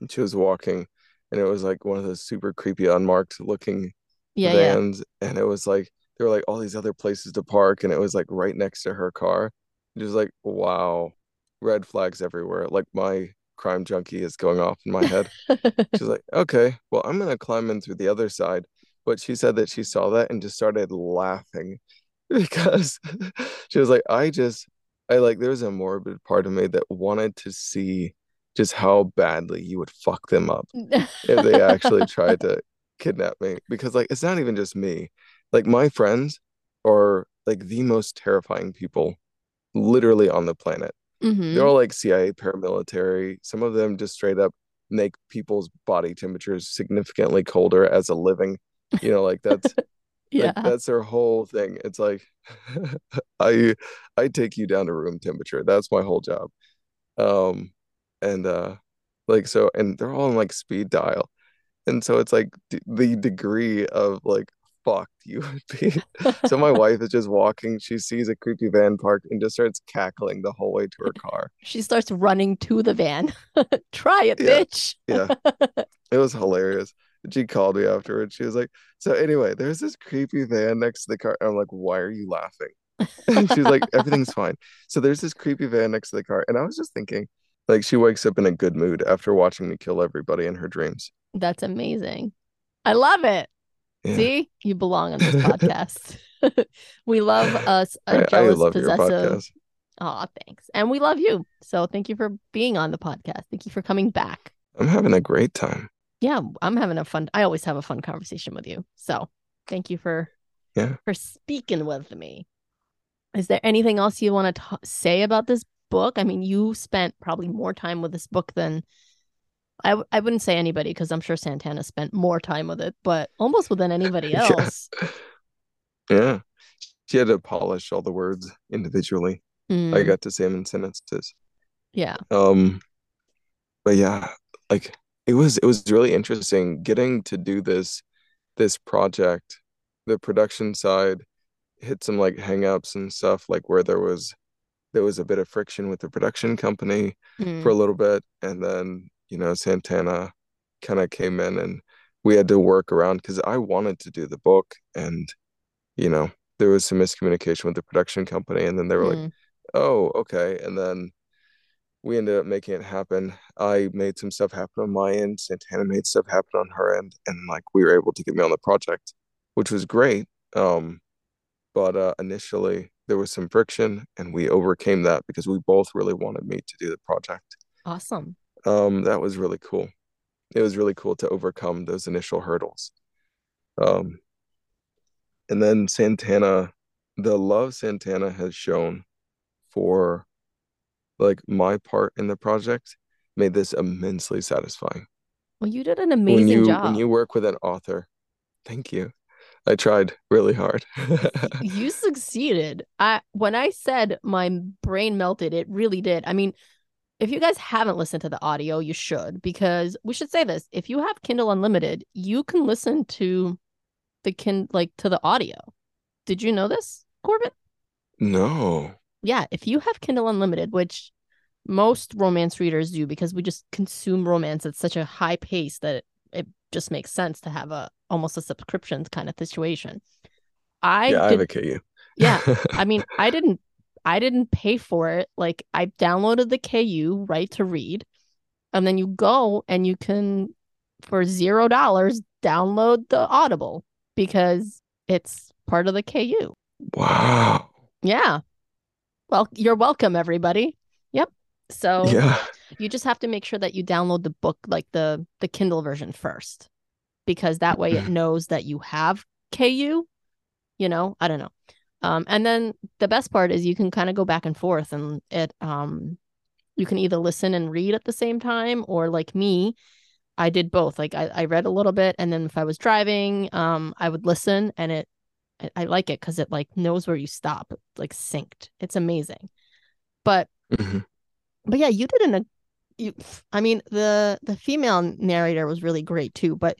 S3: And she was walking and it was like one of those super creepy unmarked looking
S2: yeah yeah
S3: vans and it was like there were like all these other places to park and it was like right next to her car. It was like wow, red flags everywhere. Like my crime junkie is going off in my head. She's like, okay, well, I'm gonna climb in through the other side. But she said that she saw that and just started laughing because she was like, I just, I like, there's a morbid part of me that wanted to see just how badly you would fuck them up if they actually tried to kidnap me. Because like it's not even just me. Like my friends are like the most terrifying people literally on the planet.
S2: Mhm.
S3: They're all like CIA paramilitary. Some of them just straight up make people's body temperatures significantly colder as a living. You know, like that's
S2: yeah.
S3: like that's their whole thing. It's like I I take you down to room temperature. That's my whole job. Um and uh like so and they're all in like speed dial. And so it's like d the degree of like fucked you would be. So my wife is just walking, she sees a creepy van parked and just starts cackling the whole way to her car.
S2: she starts running to the van. Try it,
S3: Yeah.
S2: bitch.
S3: Yeah. It was hilarious. And She called me afterwards. She was like, So anyway, there's this creepy van next to the car. And I'm like, Why are you laughing? And she's like, Everything's fine. So there's this creepy van next to the car. And I was just thinking, like, she wakes up in a good mood after watching me kill everybody in her dreams.
S2: That's amazing. I love it.
S3: Yeah.
S2: See, you belong on this podcast. we love us
S3: I,
S2: a
S3: I
S2: jealous,
S3: love your
S2: possessive.
S3: podcast.
S2: Oh, thanks. And we love you. So thank you for being on the podcast. Thank you for coming back.
S3: I'm having a great time.
S2: Yeah, I'm having a fun. I always have a fun conversation with you. So thank you for
S3: Yeah.
S2: for speaking with me. Is there anything else you want to say about this book? I mean, you spent probably more time with this book than I. w- I wouldn't say anybody because I'm sure Santana spent more time with it, but almost than anybody else.
S3: Yeah. She had to polish all the words individually. I
S2: Mm,
S3: got to say them in sentences.
S2: yeah.
S3: Um, but yeah, like it was it was really interesting getting to do this this project. The production side hit some like hangups and stuff, like where there was there was a bit of friction with the production company
S2: Mm,
S3: for a little bit, and then you know Santana kind of came in and we had to work around because I wanted to do the book, and you know there was some miscommunication with the production company, and then they were like
S2: mm,
S3: oh, okay. And then we ended up making it happen. I made some stuff happen on my end. Santana made stuff happen on her end. And like we were able to get me on the project, which was great. Um, but uh, initially there was some friction and we overcame that because we both really wanted me to do the project.
S2: awesome.
S3: Um, that was really cool. It was really cool to overcome those initial hurdles. Um, and then Santana, the love Santana has shown for like my part in the project made this immensely satisfying.
S2: Well, you did an
S3: When
S2: amazing
S3: you
S2: job.
S3: when you work with an author, thank you. I tried really hard.
S2: you succeeded. I when I said my brain melted, it really did. I mean, if you guys haven't listened to the audio, you should because we should say this. If you have Kindle Unlimited, you can listen to the kin like to the audio. Did you know this, Corvin?
S3: No.
S2: Yeah, if you have Kindle Unlimited, which most romance readers do because we just consume romance at such a high pace that it, it just makes sense to have a almost a subscription kind of situation. I
S3: Yeah, I
S2: did
S3: have a KU.
S2: Yeah, I mean, I didn't I didn't pay for it. Like I downloaded the KU right to read. And then you go and you can for zero dollars download the Audible because it's part of the KU.
S3: Wow.
S2: Yeah. Well, you're welcome, everybody. Yep. So
S3: Yeah.
S2: you just have to make sure that you download the book, like the the Kindle version first, because that way it knows that you have KU. You know, I don't know. Um, and then the best part is you can kind of go back and forth, and it um, you can either listen and read at the same time, or like me, I did both. Like I, I read a little bit, and then if I was driving, um, I would listen, and it I, I like it because it like knows where you stop, like synced. It's amazing. But
S3: Mhm.
S2: but yeah, you did an a you I mean the the female narrator was really great too, but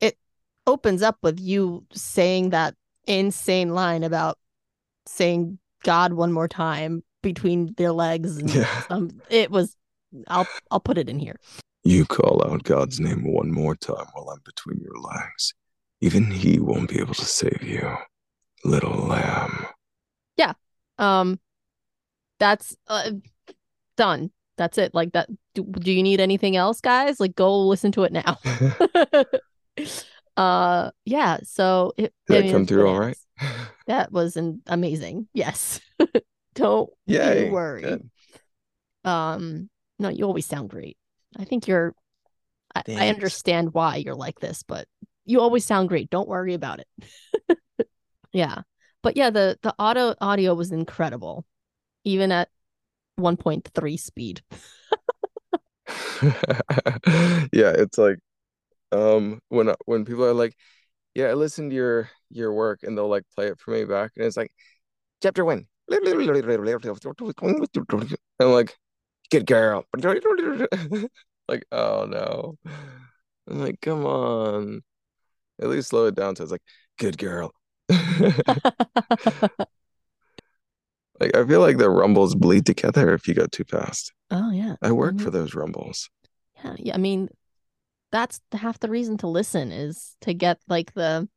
S2: it opens up with you saying that insane line about saying God one more time between their legs and
S3: Yeah.
S2: um it was I'll I'll put it in here.
S3: You call out God's name one more time while I'm between your legs. Even he won't be able to save you, little lamb. Yeah.
S2: Um that's uh, done. That's it. Like that do, do you need anything else, guys? Like go listen to it now. uh yeah, so it
S3: Did
S2: I mean,
S3: come through all right?
S2: That was an amazing. Yes. Don't
S3: Yay.
S2: you worry.
S3: Good.
S2: Um, no, you always sound great. I think you're I, I understand why you're like this, but you always sound great. Don't worry about it. yeah. But yeah, the the auto audio was incredible. Even at 1.3 speed.
S3: yeah, it's like um when when people are like, yeah, I listened to your your work and they'll like play it for me back and it's like chapter one. I'm like, good girl. Like, oh no. I'm like, come on. At least slow it down so it's like, good girl. Like I feel like the rumbles bleed together if you go too fast.
S2: oh yeah.
S3: I work
S2: Mhm.
S3: for those rumbles.
S2: Yeah, yeah. I mean, that's half the reason to listen is to get like the,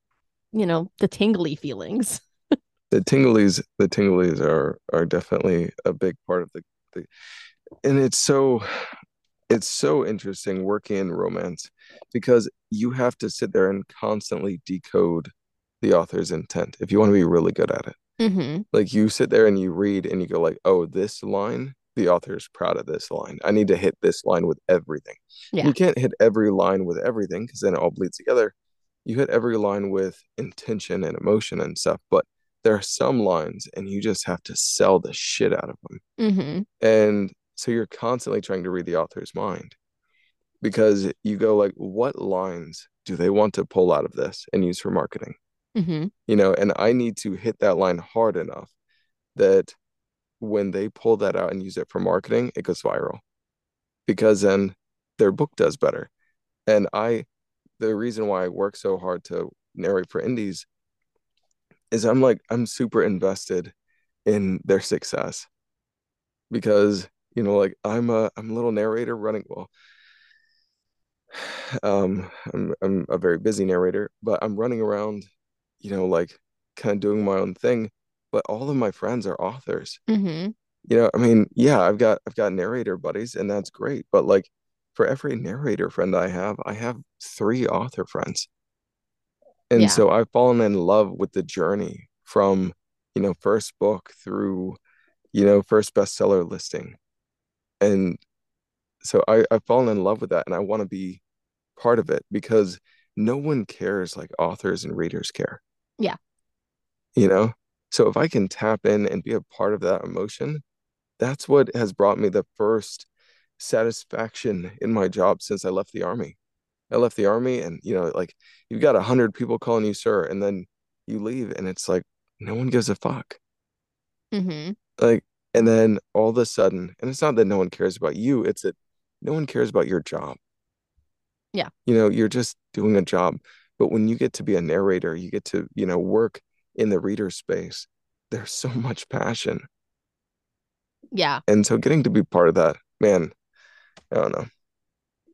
S2: you know, the tingly feelings.
S3: The tinglies, the tinglies are are definitely a big part of the, the and it's so it's so interesting working in romance because you have to sit there and constantly decode the author's intent if you want to be really good at it.
S2: Mm-hmm.
S3: Like you sit there and you read and you go like, "Oh, this line, the author is proud of this line. I need to hit this line with everything."
S2: Yeah.
S3: You can't hit every line with everything because then it all bleeds together. You hit every line with intention and emotion and stuff, but there are some lines and you just have to sell the shit out of them.
S2: Mm-hmm.
S3: And so you're constantly trying to read the author's mind because you go like, what lines do they want to pull out of this and use for marketing?
S2: Mm-hmm.
S3: You know, and I need to hit that line hard enough that when they pull that out and use it for marketing, it goes viral because then their book does better. And I, the reason why I work so hard to narrate for indies is I'm like, I'm super invested in their success because, you know, like I'm a, I'm a little narrator running, well, um, I'm, I'm a very busy narrator, but I'm running around, you know, like kind of doing my own thing. But all of my friends are authors.
S2: Mm-hmm.
S3: You know, I mean, yeah, I've got I've got narrator buddies, and that's great. But like for every narrator friend I have, I have three author friends. And
S2: Yeah.
S3: so I've fallen in love with the journey from, you know, first book through, you know, first bestseller listing. And so I, I've fallen in love with that and I want to be part of it because no one cares like authors and readers care.
S2: Yeah.
S3: You know? So if I can tap in and be a part of that emotion, that's what has brought me the first satisfaction in my job since I left the army. I left the army and you know, like you've got a hundred people calling you sir, and then you leave and it's like no one gives a fuck.
S2: Mm-hmm.
S3: Like, and then all of a sudden, and it's not that no one cares about you, it's that no one cares about your job.
S2: Yeah.
S3: You know, you're just doing a job. But when you get to be a narrator, you get to, you know, work in the reader space, there's so much passion.
S2: Yeah.
S3: And so getting to be part of that, man, I don't know.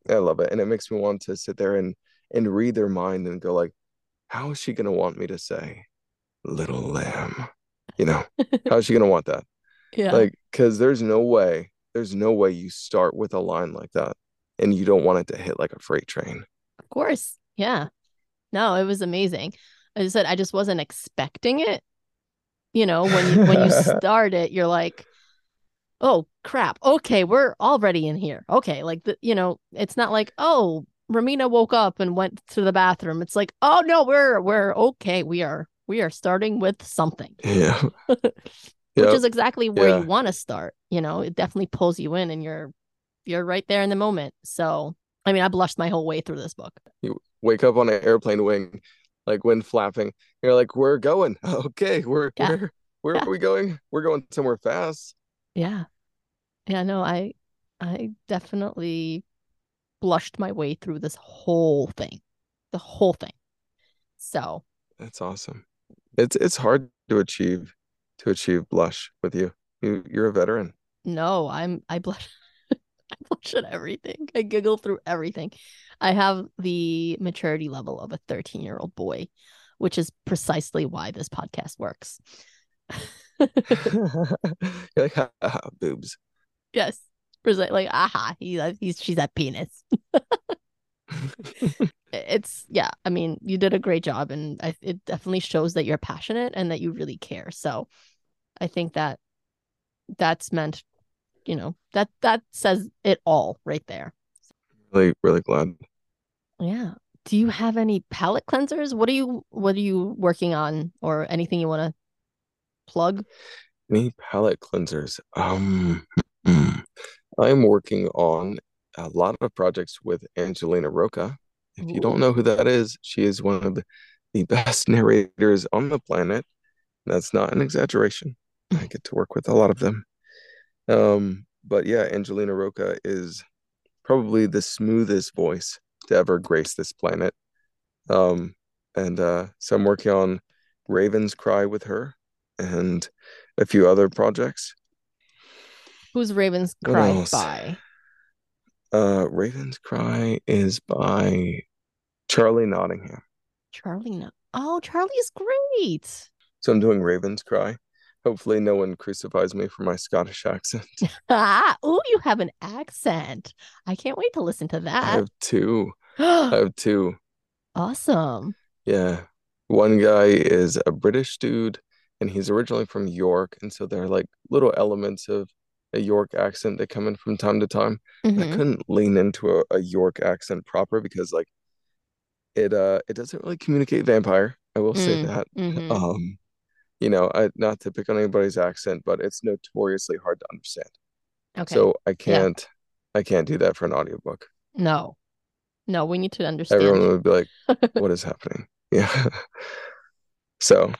S3: I love it. And it makes me want to sit there and and read their mind and go like, how is she gonna want me to say little lamb? You know, how is she gonna want that?
S2: Yeah.
S3: Like, because there's no way, there's no way you start with a line like that and you don't want it to hit like a freight train.
S2: Of course. Yeah. No, it was amazing. I said, I just wasn't expecting it. You know, when you when you start it, you're like, oh crap. Okay, we're already in here. Okay. Like the you know, it's not like, oh, Romina woke up and went to the bathroom. It's like, oh no, we're we're okay. We are we are starting with something.
S3: Yeah.
S2: Which is exactly where
S3: Yeah.
S2: you want to start. You know, it definitely pulls you in and you're you're right there in the moment. So I mean, I blushed my whole way through this book.
S3: You wake up on an airplane wing, like wind flapping. You're like, we're going. Okay, we're
S2: Yeah.
S3: where where
S2: Yeah.
S3: are we going? We're going somewhere fast.
S2: Yeah. Yeah, no, I I definitely blushed my way through this whole thing. The whole thing. So,
S3: That's awesome. It's it's hard to achieve to achieve blush with you. You you're a veteran.
S2: no, I'm I blush I blush at everything. I giggle through everything. I have the maturity level of a 13-year-old boy, which is precisely why this podcast works.
S3: You're like, ha, boobs.
S2: yes. Like, ah, aha, he, he's she's that penis. it's yeah i mean you did a great job and I, it definitely shows that you're passionate and that you really care so i think that that's meant you know that that says it all right there
S3: really, really glad.
S2: Yeah. Do you have any palette cleansers? What are you what are you working on or anything you want to plug?
S3: Any palette cleansers? Um, hmm. I'm working on a lot of projects with Angelina Roca. If you don't know who that is, she is one of the, best narrators on the planet. That's not an exaggeration. I get to work with a lot of them. Um, but yeah, Angelina Roca is probably the smoothest voice to ever grace this planet. Um, and uh, so I'm working on Raven's Cry with her and a few other projects.
S2: Who's Raven's Cry by?
S3: Uh, Raven's Cry is by Charlie Nottingham.
S2: Charlie. No- oh, Charlie's great.
S3: So I'm doing Raven's Cry. Hopefully, no one crucifies me for my Scottish accent.
S2: Ah, oh, you have an accent. I can't wait to listen to that.
S3: I have two. I have two.
S2: awesome.
S3: Yeah. One guy is a British dude, and he's originally from York. And so there are like little elements of a York accent that come in from time to time. I
S2: Mhm.
S3: couldn't lean into a, a York accent proper because like it uh it doesn't really communicate vampire. I will say
S2: Mm,
S3: that.
S2: mhm.
S3: Um, you know, I not to pick on anybody's accent, but it's notoriously hard to understand.
S2: Okay.
S3: So I can't I can't do that for an audiobook.
S2: No. No, we need to understand.
S3: Everyone would be like, what is happening? Yeah. So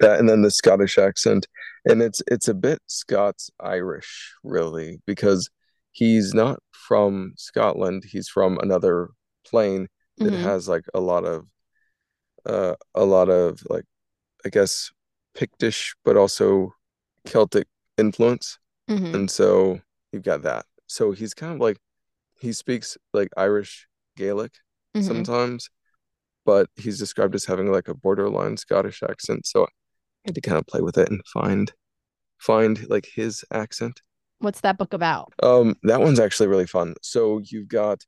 S3: that and then the Scottish accent. And it's it's a bit Scots Irish, really, because he's not from Scotland. He's from another plane that
S2: Mhm.
S3: has like a lot of uh a lot of like I guess Pictish but also Celtic influence.
S2: Mhm.
S3: And so you've got that. So he's kind of like he speaks like Irish Gaelic
S2: Mhm.
S3: sometimes, but he's described as having like a borderline Scottish accent. So I had to kind of play with it and find find like his accent.
S2: What's that book about?
S3: Um, that one's actually really fun. So you've got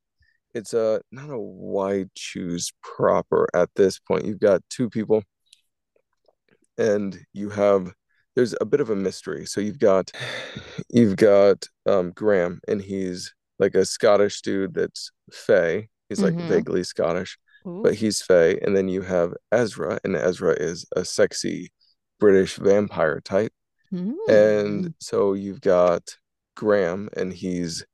S3: it's a not a Why Choose proper at this point. You've got two people and you have there's a bit of a mystery. So you've got you've got um Graham and he's like a Scottish dude that's Fey. He's like
S2: Mhm.
S3: vaguely Scottish,
S2: Ooh.
S3: but he's Fey. And then you have Ezra, and Ezra is a sexy British vampire type.
S2: Mm.
S3: And so you've got Graham, and he's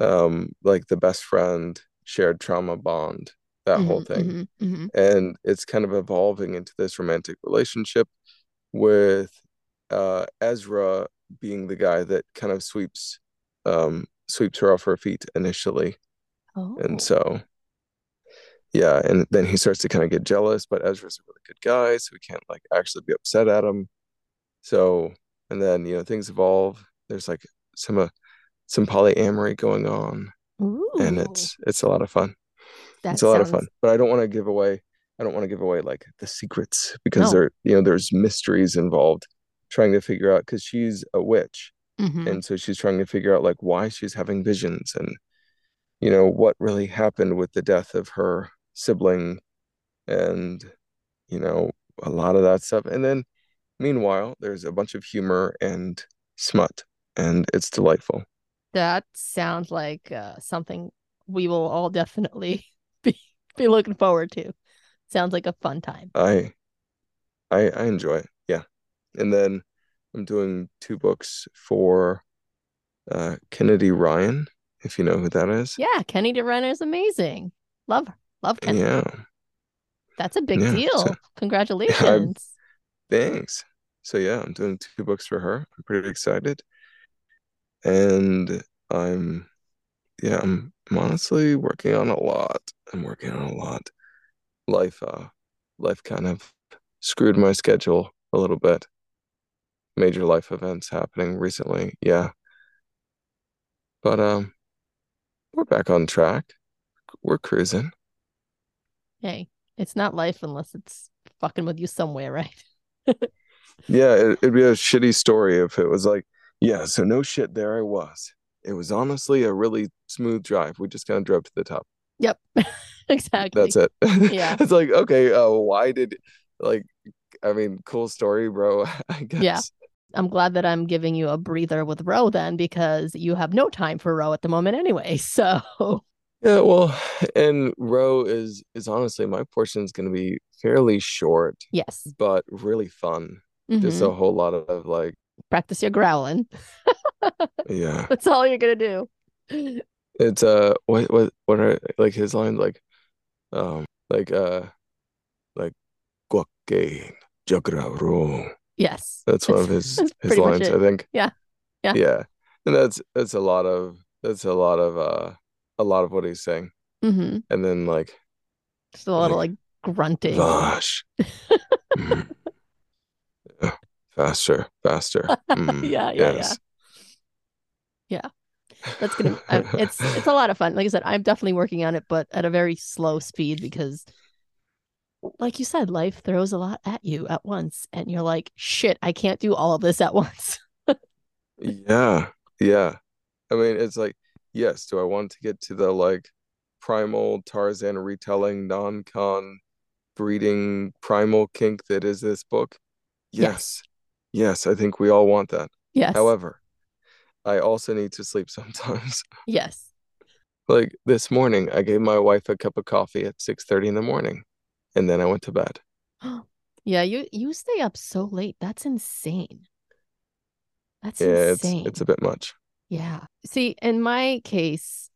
S3: um like the best friend, shared trauma bond, that whole
S2: Mhm,
S3: thing.
S2: mhm, mhm.
S3: And it's kind of evolving into this romantic relationship with uh Ezra being the guy that kind of sweeps um sweeps her off her feet initially.
S2: Oh.
S3: And so yeah, and then he starts to kind of get jealous, but Ezra's a really good guy, so we can't like actually be upset at him. So, and then you know things evolve. There's like some uh, some polyamory going on, and it's it's a lot of fun.
S2: that
S3: It's a lot of fun, but I don't want to give away. I don't want to give away like the secrets because
S2: No.
S3: there you know there's mysteries involved trying to figure out because she's a witch,
S2: Mhm.
S3: and so she's trying to figure out like why she's having visions and you know what really happened with the death of her sibling and you know a lot of that stuff and then meanwhile there's a bunch of humor and smut and it's delightful
S2: That sounds like uh, something we will all definitely be be looking forward to. Sounds like a fun time.
S3: i i i enjoy it yeah and then i'm doing two books for uh kennedy ryan if you know who that is
S2: Yeah, kennedy ryan is amazing. Love her. Love Kenny.
S3: yeah
S2: That's a big
S3: Yeah,
S2: deal.
S3: so-
S2: Congratulations.
S3: Thanks. So yeah, I'm doing two books for her. I'm pretty excited. And I'm yeah, I'm, I'm honestly working on a lot. I'm working on a lot. Life uh life kind of screwed my schedule a little bit. Major life events happening recently. Yeah. But um we're back on track. We're cruising.
S2: Hey, it's not life unless it's fucking with you somewhere, right?
S3: Yeah, it, it'd be a shitty story if it was like, yeah, so no shit, there I was. It was honestly a really smooth drive. We just kind of drove to the top.
S2: Yep. exactly.
S3: That's it.
S2: Yeah.
S3: It's like, okay, uh, why did like I mean, cool story, bro. I guess.
S2: Yeah. I'm glad that I'm giving you a breather with Roe then because you have no time for Roe at the moment anyway. So
S3: Yeah, well, and row is is honestly my portion is going to be fairly short,
S2: Yes.
S3: but really fun. Just
S2: hmm
S3: a whole lot of like,
S2: Practice your growling.
S3: yeah.
S2: That's all you're gonna do.
S3: It's uh, what what what are like his lines like, um, like uh, like Guaque Jagraro.
S2: Yes.
S3: That's one of his his lines, I think.
S2: Yeah. Yeah.
S3: Yeah, and that's that's a lot of that's a lot of uh a lot of what he's saying,
S2: hmm
S3: and then like
S2: Just a little
S3: like
S2: like grunting.
S3: Vash. Mm. Yeah. Faster, faster. Mm,
S2: Yeah, yeah, yeah.
S3: yes.
S2: That's gonna. I, it's it's a lot of fun. Like I said, I'm definitely working on it, but at a very slow speed because, like you said, life throws a lot at you at once, and you're like, shit, I can't do all of this at once.
S3: Yeah, yeah. I mean, it's like, yes, do I want to get to the like primal Tarzan retelling non-con breeding primal kink that is this book?
S2: Yes.
S3: Yes. Yes, I think we all want that.
S2: Yes.
S3: However, I also need to sleep sometimes.
S2: Yes.
S3: Like this morning, I gave my wife a cup of coffee at 6:30 in the morning, and then I went to bed.
S2: Yeah, you you stay up so late. That's insane. That's
S3: Yeah, it's it's a bit much.
S2: Yeah. See, in my case,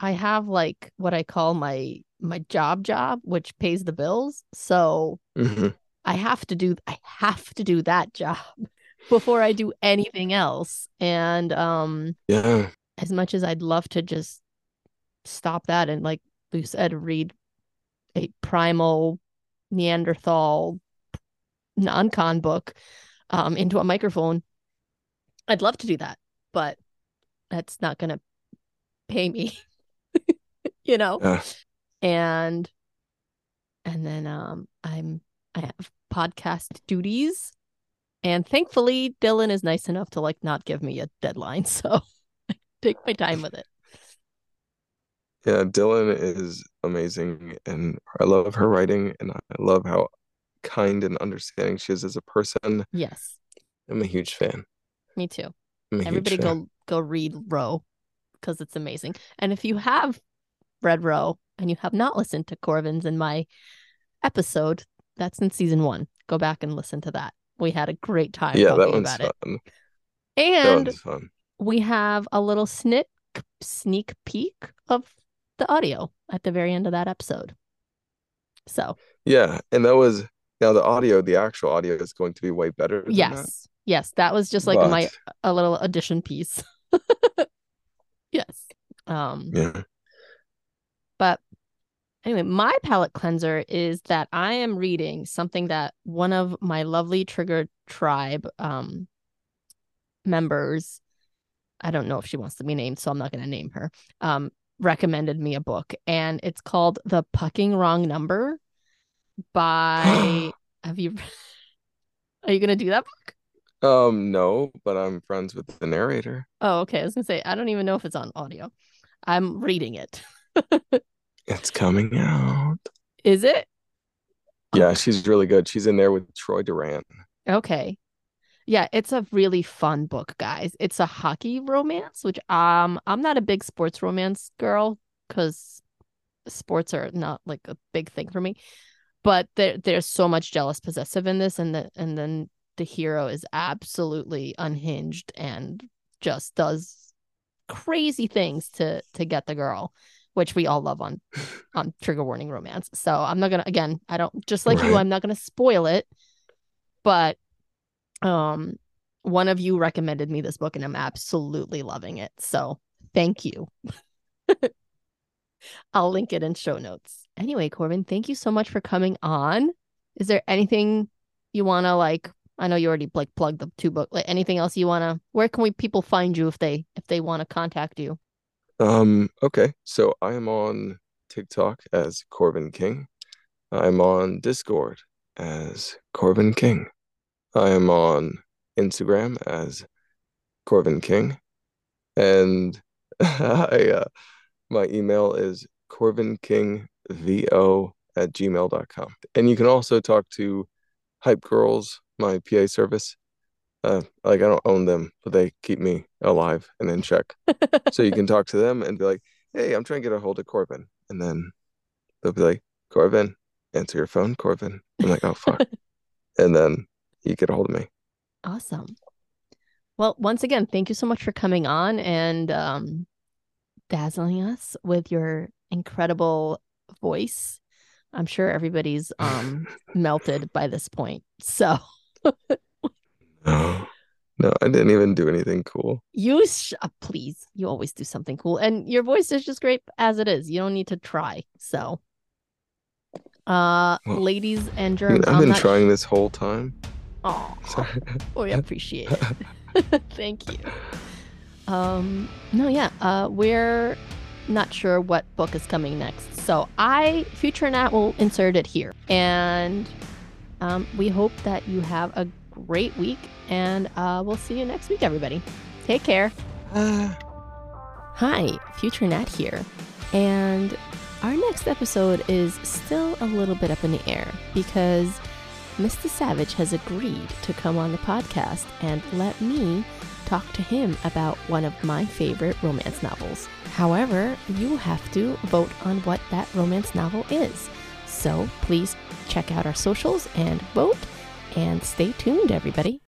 S2: I have like what I call my my job job, which pays the bills. So
S3: hmm
S2: I have to do I have to do that job before I do anything else. And um
S3: Yeah.
S2: as much as I'd love to just stop that and like you said, read a primal Neanderthal non-con book um into a microphone, I'd love to do that, but that's not gonna pay me, you know?
S3: Yeah.
S2: And and then um I'm I have podcast duties. And thankfully Dylan is nice enough to like not give me a deadline. So I take my time with it.
S3: Yeah, Dylan is amazing and I love her writing and I love how kind and understanding she is as a person.
S2: Yes,
S3: I'm a huge fan.
S2: me too.
S3: I'm a huge
S2: Everybody
S3: fan.
S2: Go read Row because it's amazing. And if you have read Row and you have not listened to Corvin's and my episode, that's in season one. Go back and listen to that. We had a great time
S3: Yeah, that
S2: talking
S3: one's
S2: about it.
S3: fun. That
S2: And we have a little snick sneak peek of the audio at the very end of that episode. So
S3: Yeah, and that was now the audio, the actual audio is going to be way better than that.
S2: yes, yes, that was just like my a little addition piece. yes. Um,
S3: yeah.
S2: but anyway, my palette cleanser is that I am reading something that one of my lovely Trigger Tribe um members, I don't know if she wants to be named, so I'm not going to name her. Um, recommended me a book, and it's called The Pucking Wrong Number by. have you? Are you going to do that book?
S3: Um, no, but I'm friends with the narrator.
S2: Oh, okay. I was gonna say I don't even know if it's on audio. I'm reading it.
S3: It's coming out.
S2: Is it?
S3: Yeah, she's really good. She's in there with Troy Durant.
S2: Okay. Yeah, it's a really fun book, guys. It's a hockey romance, which um I'm not a big sports romance girl because sports are not like a big thing for me. But there there's so much jealous possessive in this, and the and then the hero is absolutely unhinged and just does crazy things to to get the girl, which we all love on on trigger warning romance. So I'm not gonna again, I don't just like you, I'm not gonna spoil it, but um one of you recommended me this book and I'm absolutely loving it. So thank you. I'll link it in show notes. Anyway, Corvin, thank you so much for coming on. Is there anything you want to like? I know you already like plugged the two book. Like anything else you want to? Where can we people find you if they if they want to contact you?
S3: Um, okay. So I am on TikTok as Corvin King. I'm on Discord as Corvin King. I am on Instagram as Corvin King. And I uh my email is corvinkingvo at gmail.com. And you can also talk to Hype Girls, my PA service. Uh, like I don't own them, but they keep me alive and in check. So you can talk to them and be like, hey, I'm trying to get a hold of Corvin. And then they'll be like, Corvin, answer your phone, Corvin. I'm like, oh, fuck. and then you get a hold of me.
S2: Awesome. Well, once again, thank you so much for coming on and um, dazzling us with your incredible voice. I'm sure everybody's um, melted by this point. So.
S3: no, no, I didn't even do anything cool.
S2: You sh- uh, please, you always do something cool, and your voice is just great as it is. You don't need to try. So, uh,
S3: Well,
S2: ladies and
S3: I mean,
S2: germs,
S3: I've
S2: I'm
S3: been trying this whole time.
S2: Oh,
S3: Sorry.
S2: we appreciate it. Thank you. Um, no, yeah, uh, we're not sure what book is coming next. So I, Future Nat, will insert it here. And um, we hope that you have a great week. And uh, we'll see you next week, everybody. Take care.
S3: Ah.
S2: Hi, Future Nat here. And our next episode is still a little bit up in the air because Mr. Savage has agreed to come on the podcast and let me talk to him about one of my favorite romance novels. However, you have to vote on what that romance novel is. So please check out our socials and vote and stay tuned, everybody.